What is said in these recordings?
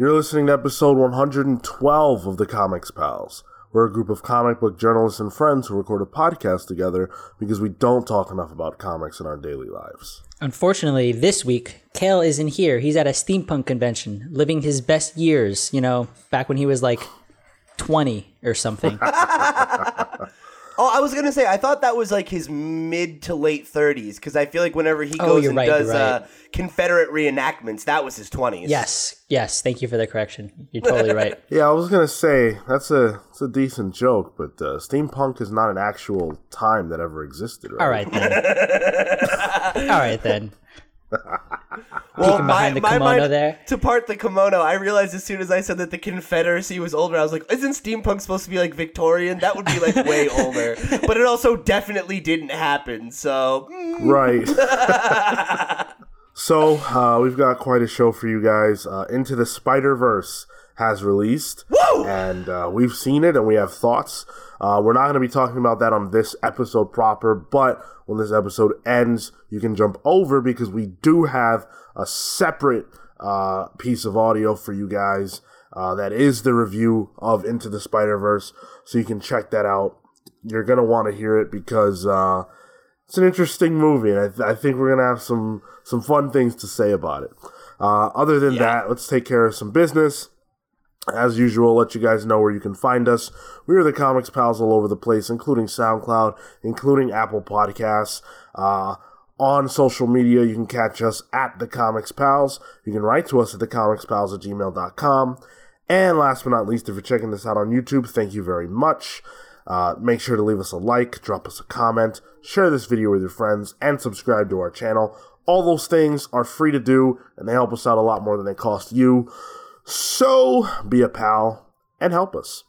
You're listening to episode 112 of the Comics Pals. We're a group of comic book journalists and friends who record a podcast together because we don't talk enough about comics in our daily lives. Unfortunately, this week, Kale isn't here. He's at a steampunk convention, living his best years, you know, back when he was like 20 or something. Oh, I was gonna say I thought that was like his mid to late thirties because I feel like whenever he Oh, goes you're and right, does right. uh, Confederate reenactments, that was his twenties. yes, yes. Thank you for the correction. You're totally right. Yeah, I was gonna say that's a it's a decent joke, but uh, steampunk is not an actual time that ever existed. Right? All right then. All right then. Well, behind the kimono there. To part the kimono, I realized as soon as I said that the Confederacy was older, I was like, isn't steampunk supposed to be like Victorian? That would be like way older. But it also definitely didn't happen. So mm, Right. so uh, we've got quite a show for you guys. Uh, Into the Spider Verse has released, Woo! and uh, we've seen it, and we have thoughts. Uh, we're not going to be talking about that on this episode proper, but when this episode ends, you can jump over because we do have a separate uh, piece of audio for you guys. Uh, that is the review of Into the Spider Verse, so you can check that out. You're gonna want to hear it because uh, it's an interesting movie, and I, th- I think we're gonna have some some fun things to say about it. Uh, other than that, let's take care of some business. As usual, let you guys know where you can find us. We are the Comics Pals all over the place, including SoundCloud, including Apple Podcasts. Uh, on social media, you can catch us at the Comics Pals. You can write to us at thecomicspals at gmail.com. And last but not least, if you're checking this out on YouTube, thank you very much. Uh, make sure to leave us a like, drop us a comment, share this video with your friends, and subscribe to our channel. All those things are free to do, and they help us out a lot more than they cost you. So be a pal and help us.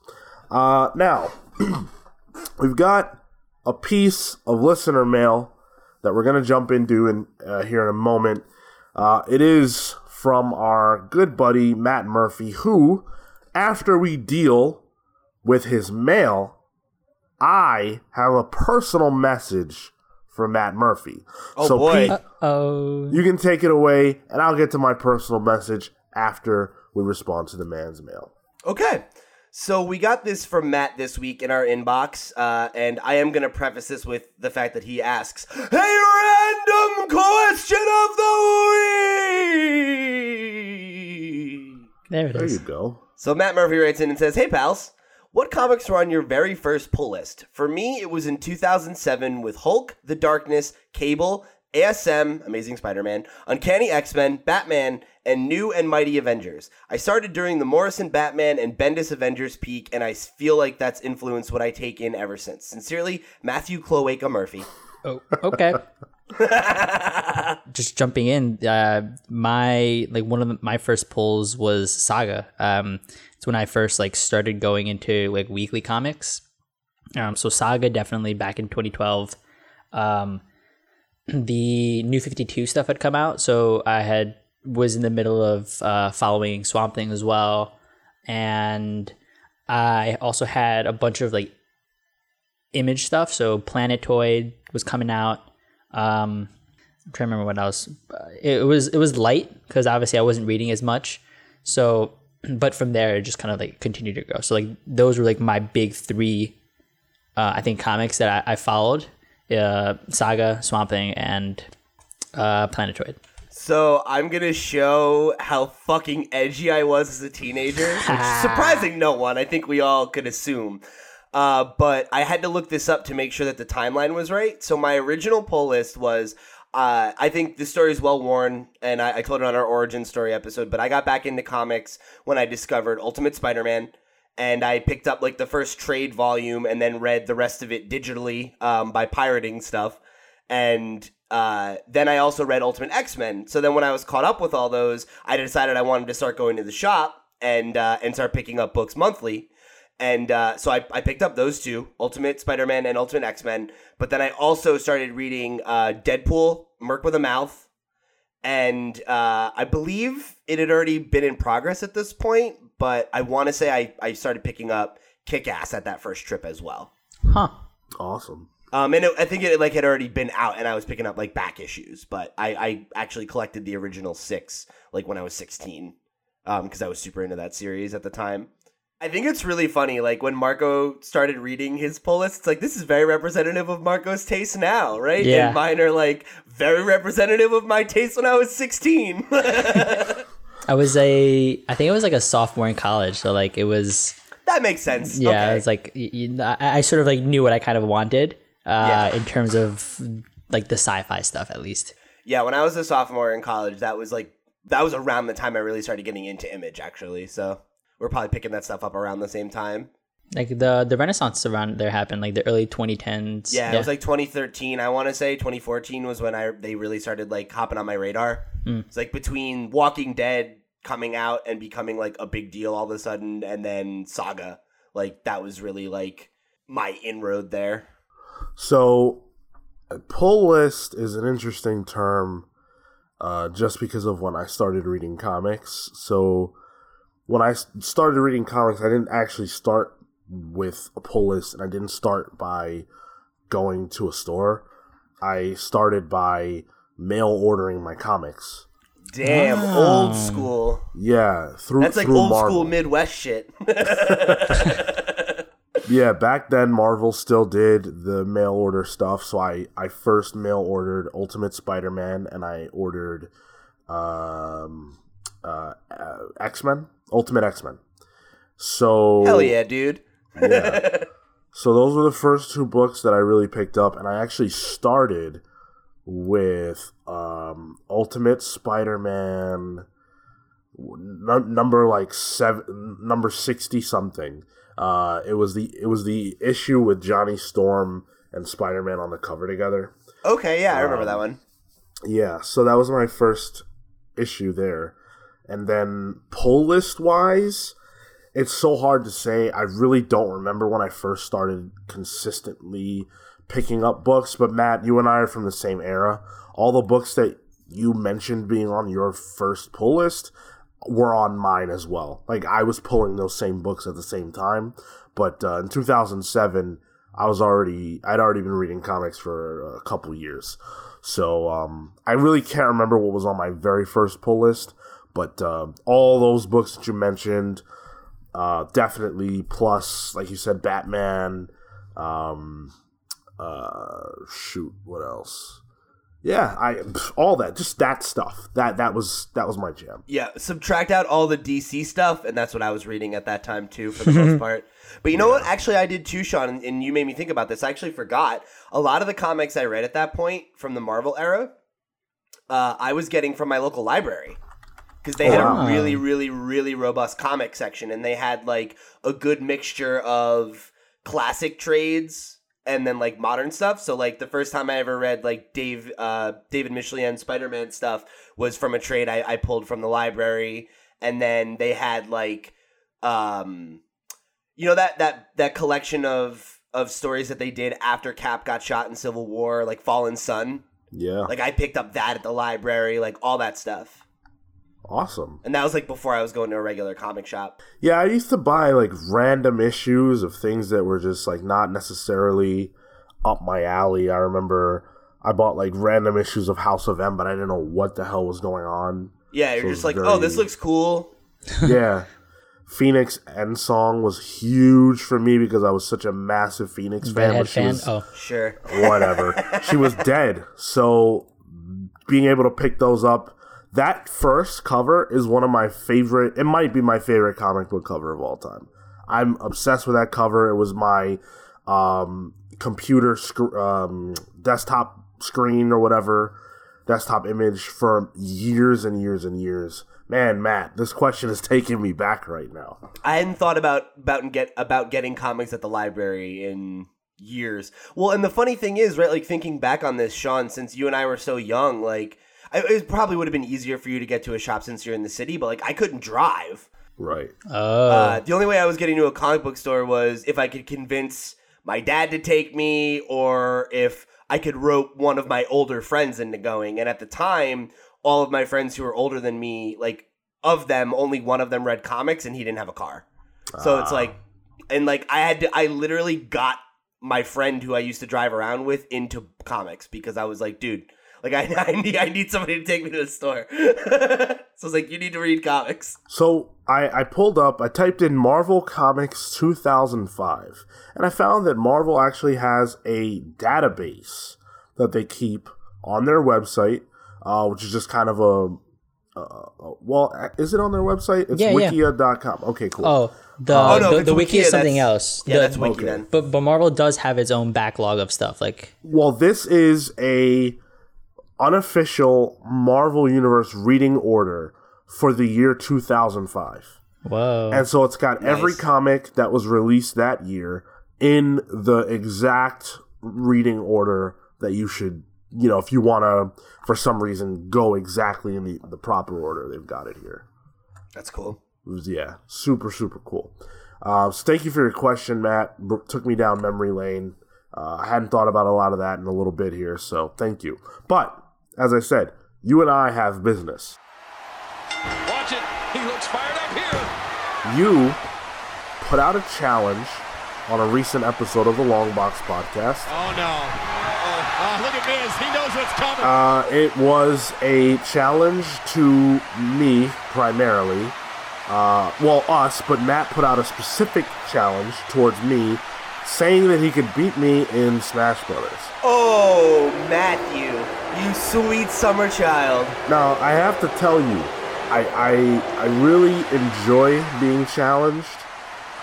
Uh, now, we've got a piece of listener mail that we're going to jump into in, uh, here in a moment. Uh, it is from our good buddy Matt Murphy, who, after we deal with his mail, I have a personal message for Matt Murphy. Oh, so boy. Pete, Oh, you can take it away, and I'll get to my personal message after we respond to the man's mail. Okay. So we got this from Matt this week in our inbox, uh, and I am going to preface this with the fact that he asks, "Hey, random question of the week." there it There you go. So Matt Murphy writes in and says, "Hey pals, what comics were on your very first pull list? For me, it was in 2007 with Hulk, The Darkness, Cable, ASM, Amazing Spider-Man, Uncanny X-Men, Batman, and New and Mighty Avengers. I started during the Morrison Batman and Bendis Avengers peak, and I feel like that's influenced what I take in ever since. Sincerely, Matthew Cloaca Murphy." Oh, okay. Just jumping in, uh, my like one of the, my first pulls was Saga. Um, it's when I first like started going into like weekly comics. Um, so Saga definitely back in 2012. Um, the New 52 stuff had come out, so I had was in the middle of uh, following Swamp Thing as well, and I also had a bunch of like image stuff. So Planetoid was coming out. Um, I'm trying to remember what else. Uh, It was it was light because obviously I wasn't reading as much. So, but from there it just kind of like continued to go. So like those were like my big three. Uh, I think comics that I, I followed: uh, Saga, Swamp Thing, and uh, Planetoid. So I'm gonna show how fucking edgy I was as a teenager, which surprising no one. I think we all could assume. Uh, but I had to look this up to make sure that the timeline was right. So my original pull list was. Uh, I think this story is well worn, and I, I told it on our origin story episode. But I got back into comics when I discovered Ultimate Spider-Man, and I picked up like the first trade volume, and then read the rest of it digitally um, by pirating stuff and uh, then I also read Ultimate X Men. So then when I was caught up with all those, I decided I wanted to start going to the shop and uh, and start picking up books monthly. And uh, so I, I picked up those two, Ultimate Spider Man and Ultimate X Men. But then I also started reading uh, Deadpool, Merc with a Mouth, and uh, I believe it had already been in progress at this point. But I want to say I, I started picking up Kick Ass at that first trip as well. Huh. Awesome. Um, and it, I think it like had already been out, and I was picking up like back issues. But I, I actually collected the original six like when I was sixteen. because I was super into that series at the time. I think it's really funny, like when Marco started reading his pull list, it's like this is very representative of Marco's taste now, right? Yeah. And mine are like very representative of my taste when I was 16. I was a, I think it was like a sophomore in college. So like it was, that makes sense. yeah, okay. it was like I, sort of like knew what I kind of wanted uh, Yeah. in terms of like the sci-fi stuff at least. Yeah, when I was a sophomore in college, that was like that was around the time I really started getting into image actually. So we're probably picking that stuff up around the same time. Like the the Renaissance around there happened like the early 2010s. Yeah, it was like 2013. I want to say 2014 was when I they really started like hopping on my radar. It's like between Walking Dead coming out and becoming like a big deal all of a sudden, and then Saga. Like that was really like my inroad there. So, a pull list is an interesting term uh, just because of when I started reading comics. So, when I started reading comics, I didn't actually start with a pull list, and I didn't start by going to a store. I started by mail ordering my comics. Damn, old school. Yeah, through That's like through old Marvel. school Midwest shit. Yeah, back then Marvel still did the mail order stuff, so I I first mail ordered Ultimate Spider-Man and I ordered um uh, uh X-Men, Ultimate X-Men. So Hell yeah, dude. yeah. So those were the first two books that I really picked up and I actually started with um Ultimate Spider-Man number like seven number 60 something. Uh it was the it was the issue with johnny storm and spider-man on the cover together. Okay, yeah, I remember Um, that one. yeah so that was my first issue there. And then pull list wise it's so hard to say. I really don't remember when i first started consistently picking up books but matt you and i are from the same era. All the books that you mentioned being on your first pull list were on mine as well like i was pulling those same books at the same time but uh, in 2007 i was already i'd already been reading comics for a couple years so um, I really can't remember what was on my very first pull list, but uh, all those books that you mentioned, uh, definitely. Plus, like you said, Batman. Um, uh, shoot, what else? Yeah, I all that, just that stuff. That that was that was my jam. Yeah, subtract out all the DC stuff, and that's what I was reading at that time too, for the most part. But you know what? Actually, I did too, Sean, and- and you made me think about this. I actually forgot a lot of the comics I read at that point from the Marvel era. Uh, I was getting from my local library because they Oh, had wow. a really, really, really robust comic section, and they had like a good mixture of classic trades and then like modern stuff. So like the first time I ever read like Dave uh David Michelinie Spider Man stuff was from a trade I, I pulled from the library. And then they had like um you know that that that collection of of stories that they did after Cap got shot in Civil War, like Fallen Son. Yeah, Like I picked up that at the library, like all that stuff. Awesome. And that was like before I was going to a regular comic shop. Yeah, I used to buy like random issues of things that were just like not necessarily up my alley. I remember I bought like random issues of House of M, but I didn't know what the hell was going on. Yeah, you're So just like, very- oh, this looks cool. yeah. Phoenix End Song was huge for me because I was such a massive Phoenix fan. Redhead she fan. was, Oh, Sure. whatever. she was dead. So being able to pick those up, that first cover is one of my favorite. It might be my favorite comic book cover of all time. I'm obsessed with that cover. It was my um, computer sc- um, desktop screen or whatever desktop image for years and years and years. Man, Matt, this question is taking me back right now. I hadn't thought about about and get about getting comics at the library in years. Well, and the funny thing is, right? Like thinking back on this, Sean, since you and I were so young, like I, it probably would have been easier for you to get to a shop since you're in the city, but like I couldn't drive. Right. oh, Uh, the only way I was getting to a comic book store was if I could convince my dad to take me, or if I could rope one of my older friends into going. And at the time, all of my friends who were older than me, like of them, only one of them read comics, and he didn't have a car. So it's Ah. like, and like I had to, I literally got my friend who I used to drive around with into comics because I was like, dude, Like I, I need I need somebody to take me to the store. so I was like, you need to read comics. So I, I pulled up, I typed in Marvel Comics 2005, and I found that Marvel actually has a database that they keep on their website, uh, which is just kind of a. Uh, well, is it on their website? It's Yeah, yeah. wikia.com. Okay, cool. Oh, the Oh, no, the, the wiki Wikia, is something that's- else. Yeah, The- that's wiki okay. then. But but Marvel does have its own backlog of stuff. Like Well, this is a unofficial Marvel Universe reading order for the year 2005. whoa, And so it's got every comic that was released that year in the exact reading order that you should, you know, if you want to, for some reason, go exactly in the, the proper order, they've got it here. That's cool. It was, yeah, super, super cool. Uh, so thank you for your question, Matt. B- took me down memory lane. Uh, I hadn't thought about a lot of that in a little bit here, so thank you. But, as I said, you and I have business. Watch it. He looks fired up here. You put out a challenge on a recent episode of the Long Box podcast. Oh no. Oh, oh, look at Miz. He knows what's coming. Uh, it was a challenge to me primarily. Uh, well, us, but Matt put out a specific challenge towards me, saying that he could beat me in Smash Brothers. Oh, Matthew, you sweet summer child. Now, I have to tell you, I I, I really enjoy being challenged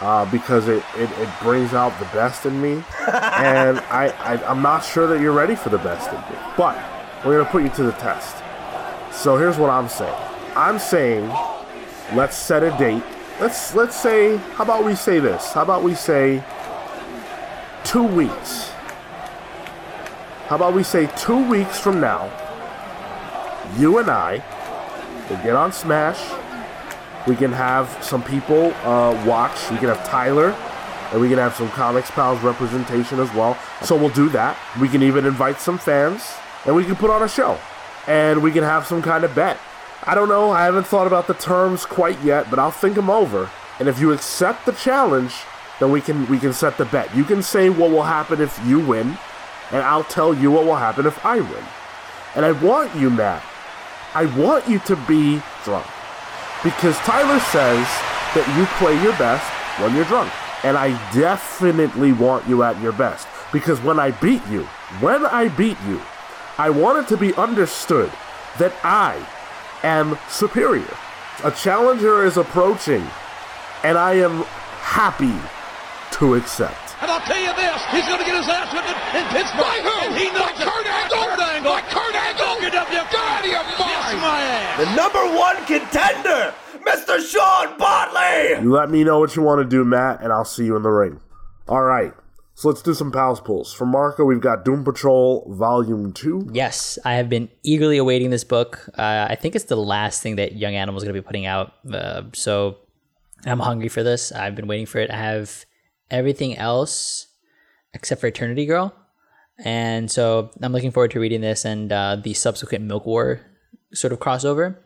uh, because it, it, it brings out the best in me, and I, I I'm not sure that you're ready for the best in me. But we're gonna put you to the test. So here's what I'm saying. I'm saying, let's set a date. Let's let's say, how about we say this? How about we say two weeks? How about we say two weeks from now? you and I will get on Smash. We can have some people uh, watch. We can have Tyler, and we can have some Comics Pals representation as well. So we'll do that. We can even invite some fans, and we can put on a show, and we can have some kind of bet. I don't know. I haven't thought about the terms quite yet, but I'll think them over. And if you accept the challenge, then we can we can set the bet. You can say what will happen if you win, and I'll tell you what will happen if I win. And I want you, Matt, I want you to be drunk. Because Tyler says that you play your best when you're drunk. And I definitely want you at your best. Because when I beat you, when I beat you, I want it to be understood that I am superior. A challenger is approaching, and I am happy to accept. And I'll tell you this, he's going to get his ass whipped in, in Pittsburgh. By who? And he By knows it. Kurt Angle? Kurt Angle. By Kurt Angle? WWF. Get out of your Kiss mind. my ass. The number one contender, Mr. Sean Botley. You let me know what you want to do, Matt, and I'll see you in the ring. All right. So let's do some pals pulls. For Marco, we've got Doom Patrol Volume 2. yes, I have been eagerly awaiting this book. Uh, I think it's the last thing that Young Animal is going to be putting out. Uh, so I'm hungry for this. I've been waiting for it. I have everything else except for Eternity Girl. And so I'm looking forward to reading this and uh, the subsequent Milk War sort of crossover.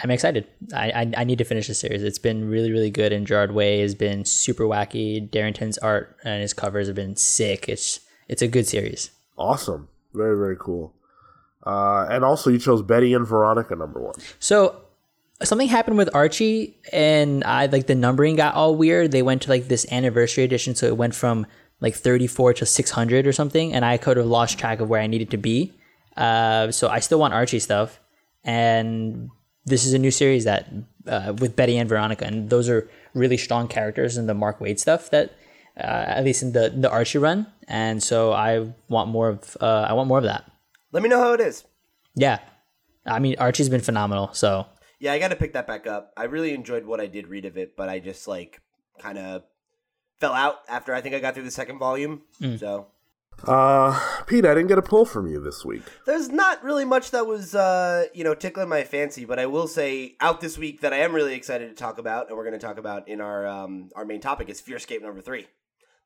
I'm excited. I, I I need to finish the series. It's been really really good, and Gerard Way has been super wacky. Derington's art and his covers have been sick. It's it's a good series. Awesome. Very, very cool. Uh, and also, you chose Betty and Veronica number one. So something happened with Archie, and I like the numbering got all weird. They went to like this anniversary edition, so it went from like 34 to 600 or something, and I could have lost track of where I needed to be. Uh, so I still want Archie stuff, and this is a new series that uh, with Betty and Veronica, and those are really strong characters in the Mark Waid stuff that. Uh, at least in the the Archie run, and so I want more of uh, I want more of that. Let me know how it is. Yeah, I mean Archie's been phenomenal. So Yeah, I got to pick that back up. I really enjoyed what I did read of it, but I just like kind of fell out after I think I got through the second volume. So Uh, Pete, I didn't get a pull from you this week. there's not really much that was uh, you know tickling my fancy, but I will say out this week that I am really excited to talk about, and we're going to talk about in our um, our main topic is Fearscape number three.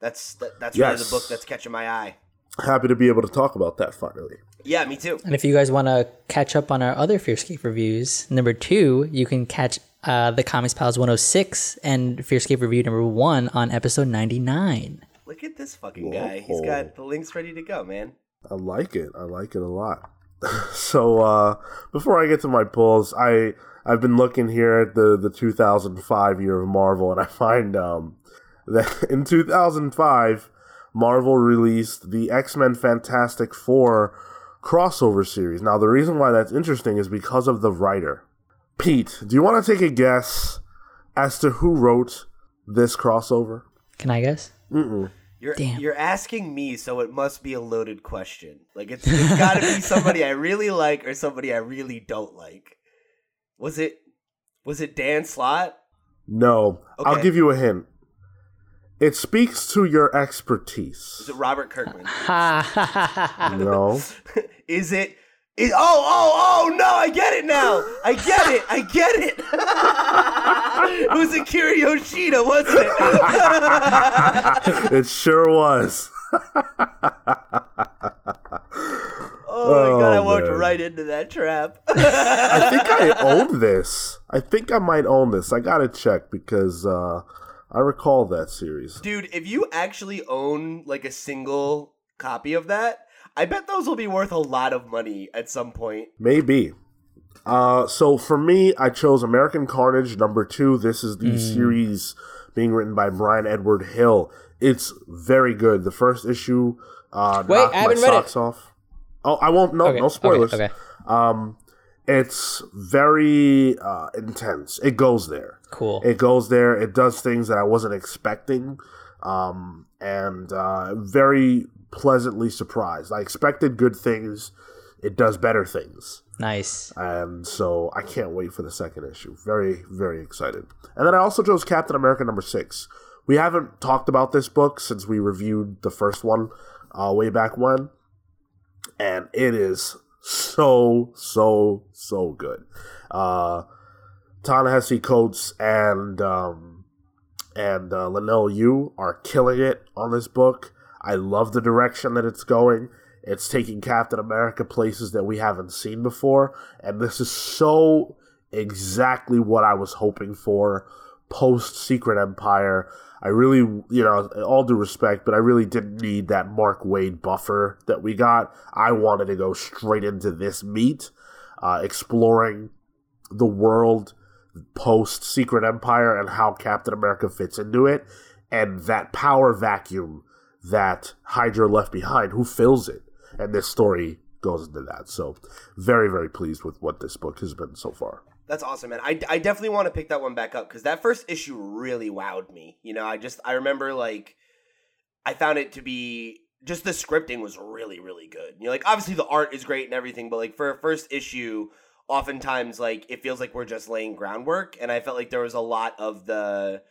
That's that, that's really the book that's catching my eye. Happy to be able to talk about that finally. Yeah, me too. And if you guys want to catch up on our other Fearscape reviews, number two, you can catch uh, the Comics Pals 106 and Fearscape review number one on episode 99. Look at this fucking guy. He's got the links ready to go, man. I like it. I like it a lot. So uh, before I get to my pulls, I I've been looking here at the the 2005 year of Marvel, and I find um, that in 2005, Marvel released the X Men Fantastic Four crossover series. Now, the reason why that's interesting is because of the writer. Pete, do you want to take a guess as to who wrote this crossover? Can I guess? You're Damn. you're asking me, so it must be a loaded question. Like it's it's got to be somebody I really like or somebody I really don't like. Was it was it Dan Slott? No, I'll give you a hint. It speaks to your expertise. Is it Robert Kirkman? No. Is it? Is, oh oh oh no! I get it now. I get it. I get it. it was Akira Yoshida, wasn't it? it sure was. Oh my god! I Oh, walked man. right into that trap. I think I own this. I think I might own this. I gotta check because uh, I recall that series. Dude, if you actually own like a single copy of that, I bet those will be worth a lot of money at some point. Maybe. Uh, so for me, I chose American Carnage number two. This is the series being written by Bryan Edward Hill. It's very good. The first issue uh, Wait, knocked I haven't my read it. socks off. Oh, I won't. No, Okay, no spoilers. okay, okay. Um, it's very uh, intense. It goes there. Cool. It goes there. It does things that I wasn't expecting, um, and uh, very pleasantly surprised. I expected good things. It does better things, Nice. and so I can't wait for the second issue. Very, very excited. And then I also chose Captain America number six. We haven't talked about this book since we reviewed the first one uh, way back when, and it is so, so, so good. Uh, Ta-Nehisi Coates and um, and uh, Leinil Yu are killing it on this book. I love the direction that it's going. It's taking Captain America places that we haven't seen before, and this is so exactly what I was hoping for post Secret Empire. I really, you know, all due respect, but I really didn't need that Mark Waid buffer that we got. I wanted to go straight into this meat, uh, exploring the world post Secret Empire and how Captain America fits into it, and that power vacuum that Hydra left behind, who fills it. And this story goes into that. So, very, very pleased with what this book has been so far. That's awesome, man. I, I definitely want to pick that one back up because that first issue really wowed me. You know, I just I remember like I found it to be just the scripting was really really good. You know, like obviously the art is great and everything, but like for a first issue, oftentimes like it feels like we're just laying groundwork, and I felt like there was a lot of the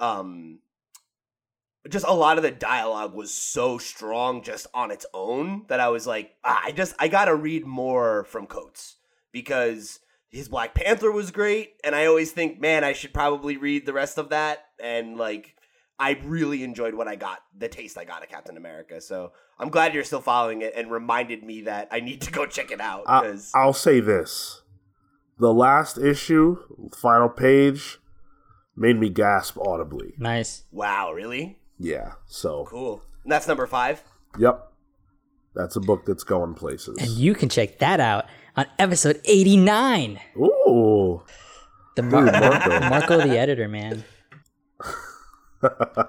um just a lot of the dialogue was so strong just on its own that I was like, ah, I just I gotta read more from Coates because his Black Panther was great, and I always think, man, I should probably read the rest of that. And like, I really enjoyed what I got, the taste I got of Captain America. So I'm glad you're still following it and reminded me that I need to go check it out I, because I'll say this the last issue, final page, made me gasp audibly. Nice. wow, really Yeah. So, cool. And that's number five. yep. That's a book that's going places. And you can check that out on episode 89. Ooh. The Mar- Marco. Marco the editor, man.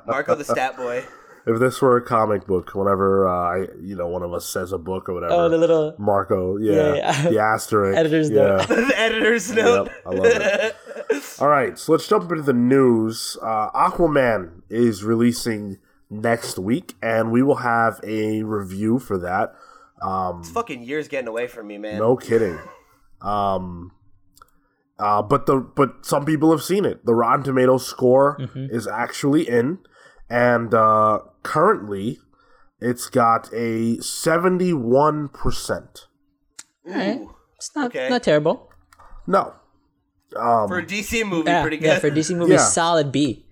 Marco the Stat Boy. If this were a comic book, whenever uh, I, you know, one of us says a book or whatever, Oh, the little Marco, yeah, Yeah, yeah. the asterisk, Editor's yeah. note. the editor's note. Yep, I love it. All right, so let's jump into the news. Uh, Aquaman is releasing next week, and we will have a review for that. Um, Fucking years getting away from me, man. no kidding. Um, uh, but the but some people have seen it. The Rotten Tomatoes score is actually in, and uh, currently it's got a seventy-one percent. Ooh. It's not, Okay. not terrible. No, um, For a DC movie, Yeah, pretty good. yeah, for a DC movie, Yeah. solid B.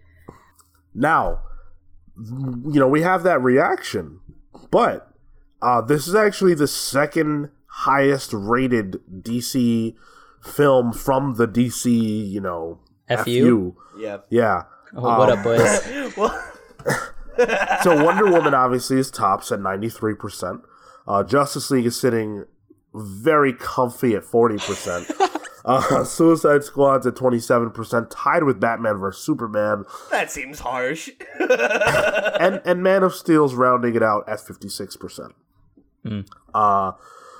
Now, you know, we have that reaction, but uh, this is actually the second highest rated DC film from the DC, you know, FU? yeah. Yeah. Oh, what up, boys? So Wonder Woman obviously is tops at 93%. Uh, Justice League is sitting very comfy at 40%. uh, Suicide Squad's at 27%, tied with Batman vs. Superman. That seems harsh. and, and Man of Steel's rounding it out at 56%. Uh,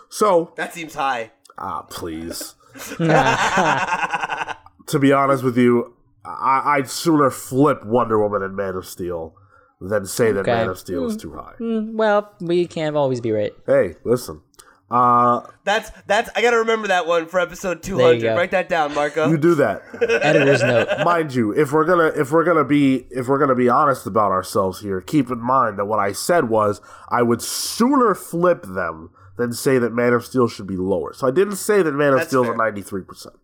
so, that seems high. ah, please. to be honest with you, I, I'd sooner flip Wonder Woman and Man of Steel than say that Man of Steel is too high. Well, we can't always be right. Hey, listen. Uh, That's that's. I gotta remember that one for episode two There you hundred. go. Write that down, Marco. you do that. Editor's note. mind you, if we're gonna if we're gonna be if we're gonna be honest about ourselves here, keep in mind that what I said was I would sooner flip them than say that Man of Steel should be lower. So I didn't say that Man of Steel Steel's fair. at ninety three percent.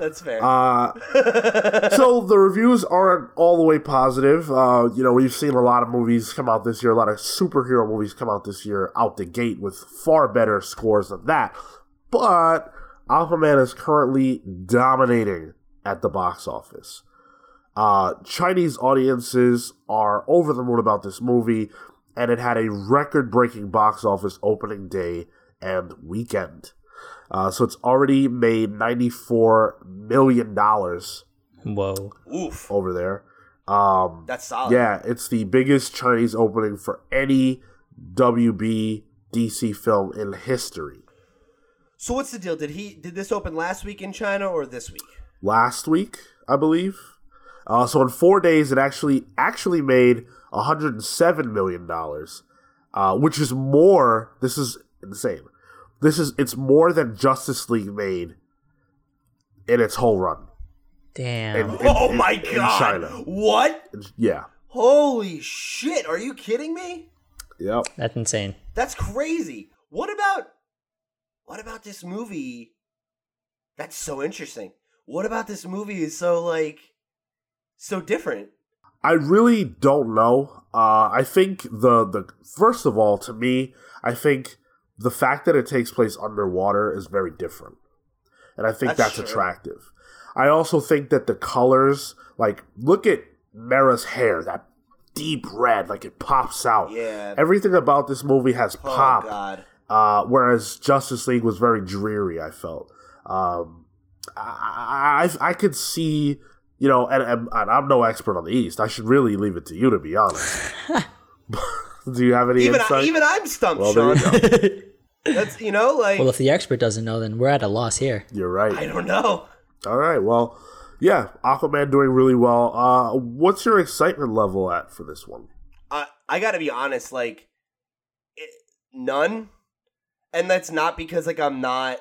That's fair. Uh, so the reviews aren't all the way positive. Uh, you know, we've seen a lot of movies come out this year, a lot of superhero movies come out this year out the gate with far better scores than that. But Aquaman is currently dominating at the box office. Uh, Chinese audiences are over the moon about this movie, and it had a record breaking box office opening day and weekend. Uh, so it's already made $94 million Whoa. Oof. over there. Um, That's solid. yeah, it's the biggest Chinese opening for any WB DC film in history. So what's the deal? Did he did this open last week in China or this week? Last week, I believe. Uh, so in four days, it actually actually made 107 million dollars, uh, which is more. This is insane. This is it's more than Justice League made in its whole run. Damn. In- in- oh my in god! China. What? Yeah. Holy shit! Are you kidding me? Yep. That's insane. That's crazy. What about what about this movie? That's so interesting. What about this movie is so like so different? I really don't know. Uh, I think the the first of all, to me, I think the fact that it takes place underwater is very different, and I think That's that's, attractive. I also think that the colors, like, look at Mara's hair, that deep red, like it pops out. Yeah. Everything about this movie has Oh pop. god. Uh, whereas Justice League was very dreary. I felt. Um, I, I I could see, you know, and, and, and I'm no expert on the East. I should really leave it to you to be honest. Do you have any Even I, insight? even I'm stumped, well, there Sean. you go. That's you know like Well, if the expert doesn't know, then we're at a loss here. You're right. I don't know. All right. Well, yeah, Aquaman doing really well. Uh, what's your excitement level at for this one? I I gotta be honest, like it, none, and that's not because like I'm not.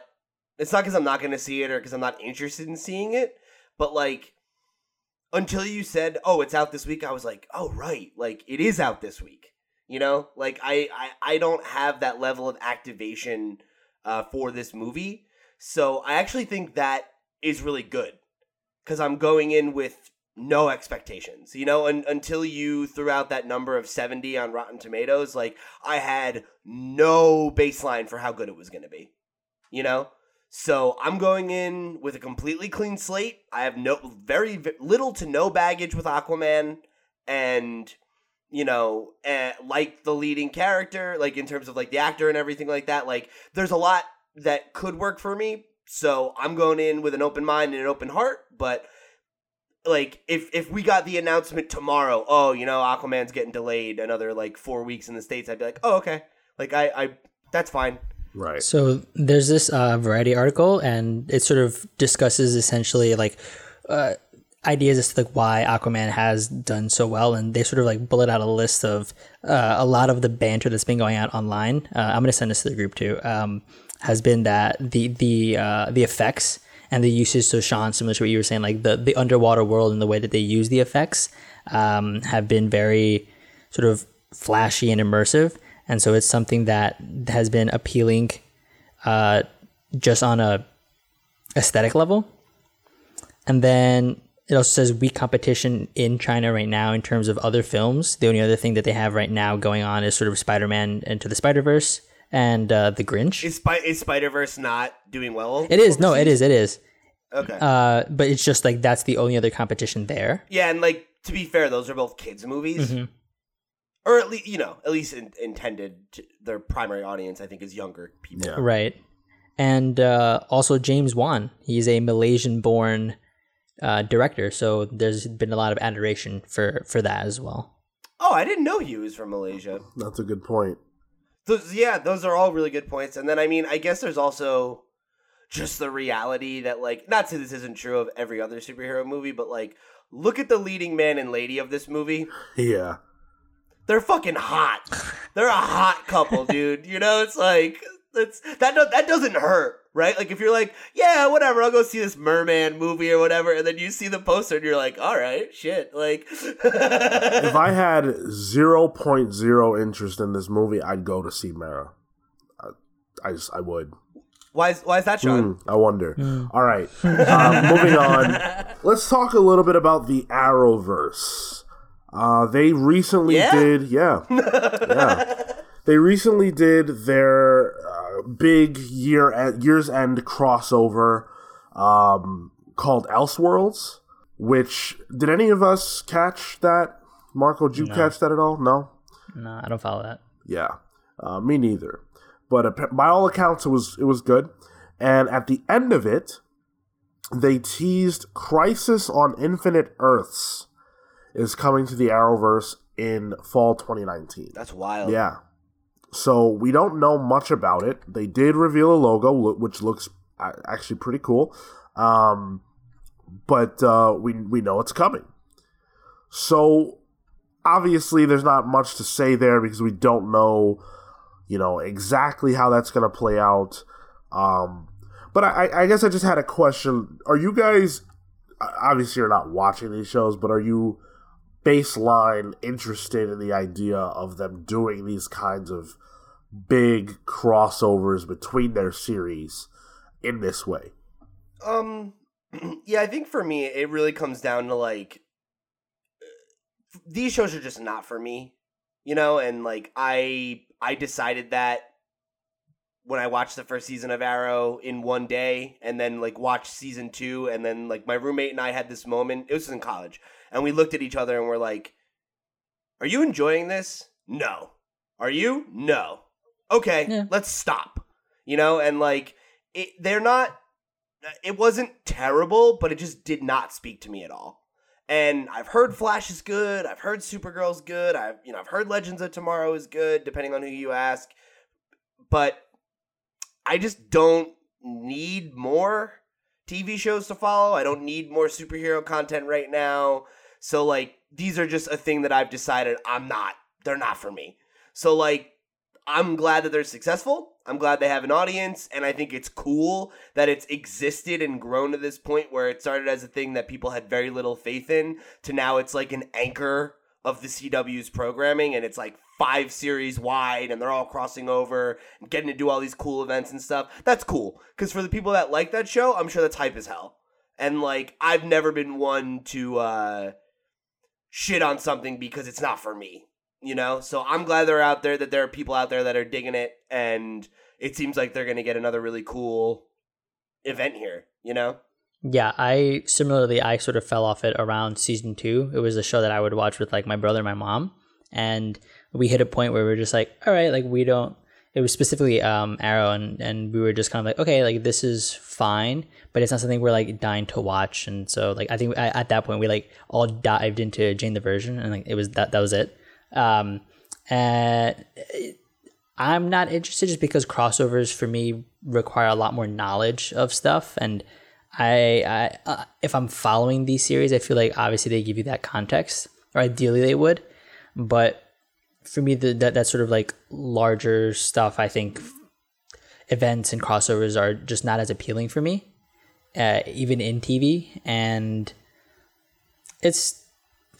It's not because I'm not gonna see it or because I'm not interested in seeing it, but like until you said, "Oh, it's out this week," I was like, "Oh, right, like it is out this week." You know, like I I, I don't have that level of activation uh, for this movie, so I actually think that is really good because I'm going in with no expectations. You know, un- until you threw out that number of 70 on Rotten Tomatoes, like I had no baseline for how good it was going to be. You know? So I'm going in with a completely clean slate. I have no very little to no baggage with Aquaman and you know, eh, like the leading character, like in terms of like the actor and everything like that. Like there's a lot that could work for me. So I'm going in with an open mind and an open heart, but like if if we got the announcement tomorrow, oh, you know, Aquaman's getting delayed another like 4 weeks in the states, I'd be like, "Oh, okay." Like I I that's fine. Right. So there's this uh, Variety article, and it sort of discusses essentially like uh, ideas as to like why Aquaman has done so well, and they sort of like bullet out a list of uh, a lot of the banter that's been going out online. Uh, I'm gonna send this to the group too. Um, has been that the the uh, the effects and the usage. So Sean, similar to what you were saying, like the the underwater world and the way that they use the effects um, have been very sort of flashy and immersive. And so it's something that has been appealing uh, just on a aesthetic level. And then it also says weak competition in China right now in terms of other films. The only other thing that they have right now going on is sort of Spider-Man Into the Spider-Verse and uh, The Grinch. Is Spy- is Spider-Verse not doing well? it is no, it is, it is. Okay. Uh, but it's just like that's the only other competition there. yeah, and like to be fair, those are both kids movies. Mm-hmm. Or at least, you know, at least in- intended to, their primary audience I think is younger people. Yeah. Right. and uh, also James Wan. He's a Malaysian-born uh, director, so there's been a lot of adoration for for that as well. Oh, I didn't know he was from Malaysia. That's a good point. Those, yeah, those are all really good points. And then, I mean, I guess there's also just the reality that, like, not to this isn't true of every other superhero movie, but like, look at the leading man and lady of this movie. Yeah. They're fucking hot. They're a hot couple, dude. You know, it's like that's that do, that doesn't hurt, right? Like if you're like, yeah, whatever, I'll go see this merman movie or whatever, and then you see the poster and you're like, all right, shit, like. if I had 0.0 interest in this movie, I'd go to see Mara. I, I just, I would. Why is, why is that, Sean? Hmm, I wonder. All right. Um, moving on. Let's talk a little bit about the Arrowverse. Uh, they recently Yeah? did, yeah, yeah. They recently did their uh, big year at year's end crossover um, called Elseworlds. Which did any of us catch that? Marco, did you catch that at all? No. No, I don't follow that. Yeah, uh, me neither. But appa- by all accounts, it was it was good. And at the end of it, they teased Crisis on Infinite Earths is coming to the Arrowverse in fall 2019. That's wild. Yeah. So we don't know much about it. They did reveal a logo, which looks uh, actually pretty cool. Um, but uh, we we know it's coming. So obviously, there's not much to say there because we don't know, you know, exactly how that's going to play out. Um, but I, I guess I just had a question. Are you guys obviously you're not watching these shows, but are you baseline interested in the idea of them doing these kinds of big crossovers between their series in this way? Um, yeah, I think for me, it really comes down to like these shows are just not for me, you know. And like I, I decided that when I watched the first season of Arrow in one day, and then like watched season two, and then like my roommate and I had this moment. It was in college, and we looked at each other and we're like, "Are you enjoying this? No. Are you? No. Okay, Yeah. let's stop." You know, and like it, they're not it wasn't terrible, but it just did not speak to me at all. And I've heard Flash is good. I've heard Supergirl's good. I've you know I've heard Legends of Tomorrow is good, depending on who you ask. But I just don't need more TV shows to follow. I don't need more superhero content right now. So like these are just a thing that I've decided I'm not. They're not for me. So like I'm glad that they're successful. I'm glad they have an audience, and I think it's cool that it's existed and grown to this point where it started as a thing that people had very little faith in to now it's like an anchor of the CW's programming, and it's like five series wide, and they're all crossing over and getting to do all these cool events and stuff. That's cool because for the people that like that show, I'm sure that's hype as hell. And like, I've never been one to uh, shit on something because it's not for me you know so i'm glad they're out there that there are people out there that are digging it and it seems like they're going to get another really cool event here you know Yeah, I similarly I sort of fell off it around season two. It was a show that I would watch with like my brother my mom, and we hit a point where we are just like, all right, like we don't. It was specifically um, Arrow, and and we were just kind of like, okay, like this is fine, but it's not something we're like dying to watch. And so like I think I, at that point we like all dived into Jane the Virgin, and like it was that that was it. Um, and I'm not interested just because crossovers for me require a lot more knowledge of stuff and I, I uh, if I'm following these series, I feel like obviously they give you that context, or ideally they would, but for me, the, that that sort of like larger stuff, I think events and crossovers are just not as appealing for me, uh, even in TV, and it's,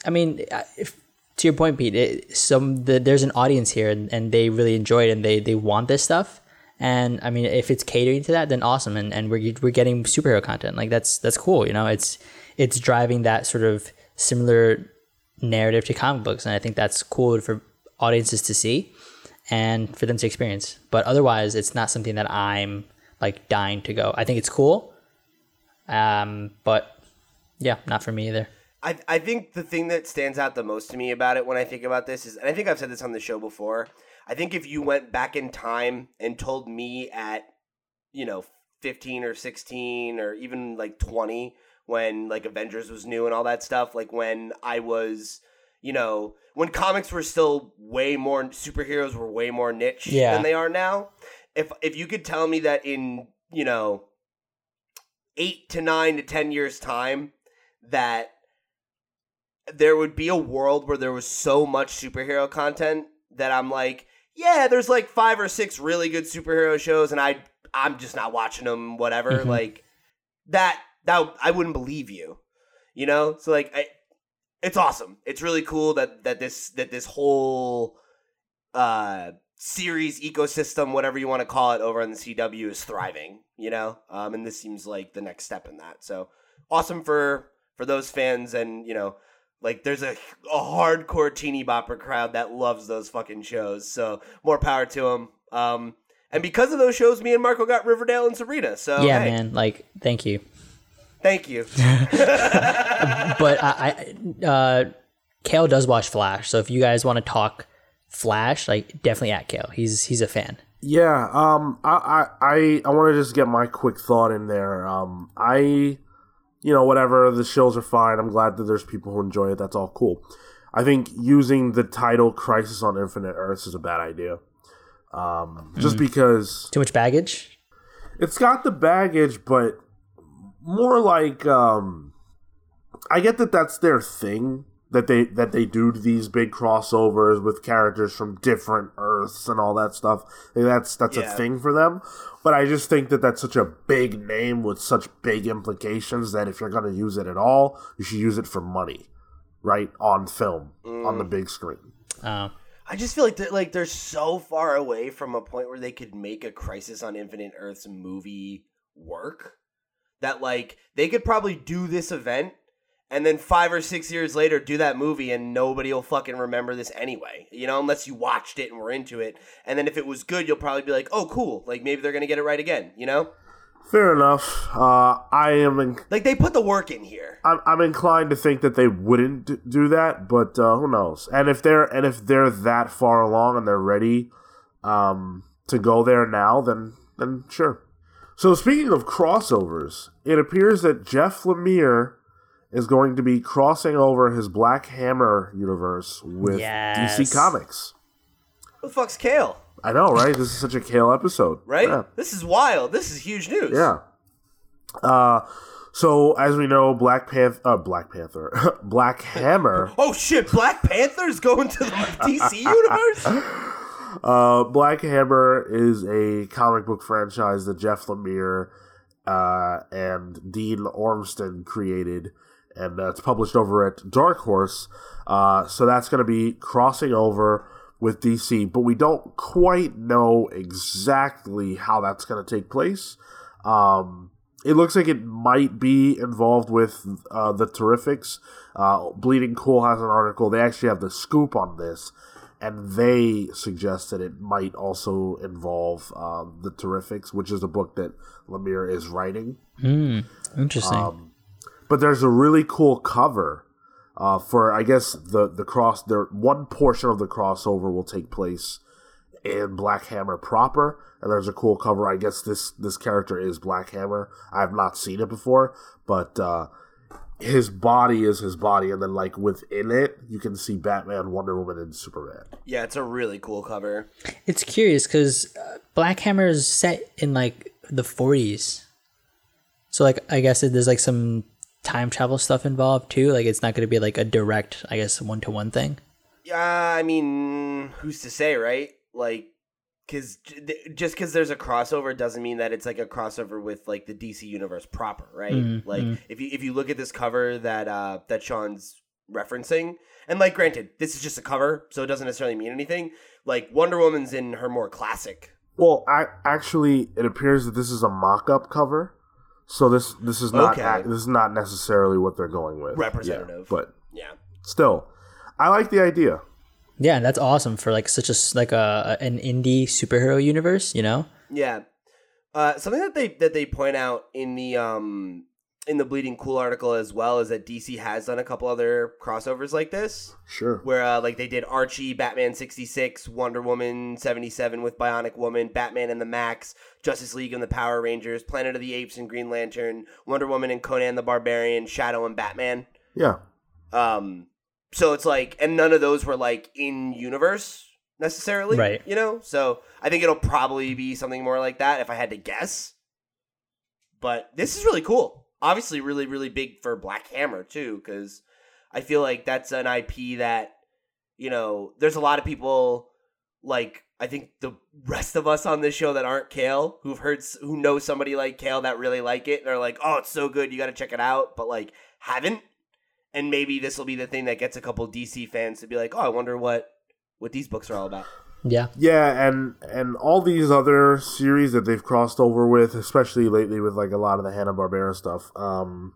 I mean, if, to your point, Pete, it, some the, there's an audience here, and, and they really enjoy it, and they they want this stuff. And I mean, if it's catering to that, then awesome. And, and we're, we're getting superhero content. Like that's, that's cool. You know, it's, it's driving that sort of similar narrative to comic books. And I think that's cool for audiences to see and for them to experience. But otherwise it's not something that I'm like dying to go. I think it's cool. Um, but yeah, not for me either. I, I think the thing that stands out the most to me about it when I think about this is, and I think I've said this on the show before, I think if you went back in time and told me at you know, 15 or 16 or even like 20 when like Avengers was new and all that stuff. Like when I was, you know, when comics were still way more superheroes were way more niche Yeah. than they are now. If if you could tell me that in, you know, 8 to 9 to 10 years time that there would be a world where there was so much superhero content that I'm like, yeah, there's like five or six really good superhero shows, and I I'm just not watching them. Whatever, Mhm. like that that I wouldn't believe you, you know. So like, I, it's awesome. It's really cool that that this that this whole uh series ecosystem, whatever you want to call it, over on the CW is thriving. You know, um, and this seems like the next step in that. So awesome for for those fans, and you know. Like there's a, a hardcore teeny bopper crowd that loves those fucking shows. So more power to them. Um, and because of those shows, me and Marco got Riverdale and Sabrina. So yeah, hey, man. Like, thank you. Thank you. But I, I uh, Kale does watch Flash, so if you guys want to talk Flash, like definitely at Kale. He's he's a fan. Yeah, um, I, I, I, I want to just get my quick thought in there. Um, I, you know, whatever the shows are fine. I'm glad that there's people who enjoy it. That's all cool. I think using the title "Crisis on Infinite Earths" is a bad idea. Um, just because Too much baggage. it's got the baggage, but more like um, I get that that's their thing that they that they do these big crossovers with characters from different Earths and all that stuff. Like, That's that's Yeah. a thing for them. But I just think that that's such a big name with such big implications that if you're going to use it at all, you should use it for money, right on film on the big screen. Uh, I just feel like they're like they're so far away from a point where they could make a Crisis on Infinite Earths movie work that like they could probably do this event and then five or six years later do that movie and nobody will fucking remember this anyway. You know, unless you watched it and were into it. And then if it was good, you'll probably be like, oh cool, like maybe they're gonna get it right again. You know, Fair enough. Uh, I am in, like they put the work in here. I'm, I'm inclined to think that they wouldn't do that, but uh, who knows? And if they're and if they're that far along and they're ready um, to go there now, then then sure. So speaking of crossovers, it appears that Jeff Lemire is going to be crossing over his Black Hammer universe with Yes. DC Comics. Who the fuck's Kale? I know, right? This is such a Kale episode, Right? Yeah. This is wild. This is huge news. Yeah. Uh, so as we know, Black Panther, uh, Black Panther, Black Hammer. Oh shit! Black Panther's going to the DC universe. Uh, Black Hammer is a comic book franchise that Jeff Lemire uh, and Dean Ormston created, and it's published over at Dark Horse. Uh, so that's going to be crossing over with DC, but we don't quite know exactly how that's going to take place. Um, it looks like it might be involved with uh, the Terrifics. Uh, Bleeding Cool has an article. They actually have the scoop on this, and they suggest that it might also involve uh, the Terrifics, which is a book that Lemire is writing. interesting. Um, But there's a really cool cover uh, for, I guess, the the cross. There, one portion of the crossover will take place in Black Hammer proper, and there's a cool cover. I guess this this character is Black Hammer. I have not seen it before, but uh, his body is his body, and then like within it, you can see Batman, Wonder Woman, and Superman. Yeah, it's a really cool cover. It's curious because uh, Black Hammer is set in like the 40s. So like I guess it, there's like some time travel stuff involved too. Like it's not going to be like a direct, I guess, one to one thing. Yeah, I mean, who's to say, right? Like, because just because there's a crossover doesn't mean that it's like a crossover with like the DC universe proper, right? Mhm, like, if you if you look at this cover that uh that Sean's referencing, and like, granted, this is just a cover, so it doesn't necessarily mean anything. Like, Wonder Woman's in her more classic. Well, I, actually, it appears that this is a mock-up cover, so this this is not Okay. this is not necessarily what they're going with. Representative. Yeah, but Yeah. still, I like the idea. Yeah, and that's awesome for like such a like a an indie superhero universe. You know. Yeah. Uh, something that they that they point out in the um in the Bleeding Cool article as well is that DC has done a couple other crossovers like this, Sure. where uh, like they did Archie, Batman sixty six, Wonder Woman seventy seven with Bionic Woman, Batman and the Maxx, Justice League and the Power Rangers, Planet of the Apes and Green Lantern, Wonder Woman and Conan the Barbarian, Shadow and Batman. Yeah. Um, so it's like, and none of those were like in universe necessarily, Right. You know, so I think it'll probably be something more like that if I had to guess. But this is really cool. Obviously, really, really big for Black Hammer too, because I feel like that's an IP that you know. There's a lot of people like I think the rest of us on this show that aren't Kale who've heard who know somebody like Kale that really like it and are like, oh, it's so good, you got to check it out, but like haven't. And maybe this will be the thing that gets a couple DC fans to be like, oh, I wonder what what these books are all about. Yeah. Yeah, and and all these other series that they've crossed over with, especially lately with like a lot of the Hanna Barbera stuff, um,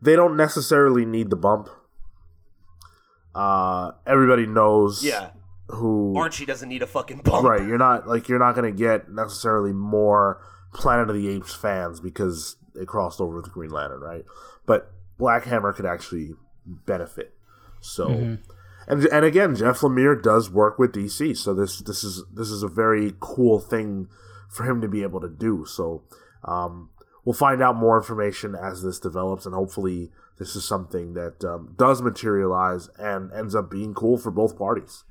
they don't necessarily need the bump. Uh, everybody knows, Yeah, who Archie doesn't need a fucking bump. right. You're not like you're not gonna get necessarily more Planet of the Apes fans because they crossed over with Green Lantern, right? But Black Hammer could actually benefit. So, and and again, Jeff Lemire does work with DC, so this this is this is a very cool thing for him to be able to do. So, um, we'll find out more information as this develops, and hopefully, this is something that um, does materialize and ends up being cool for both parties.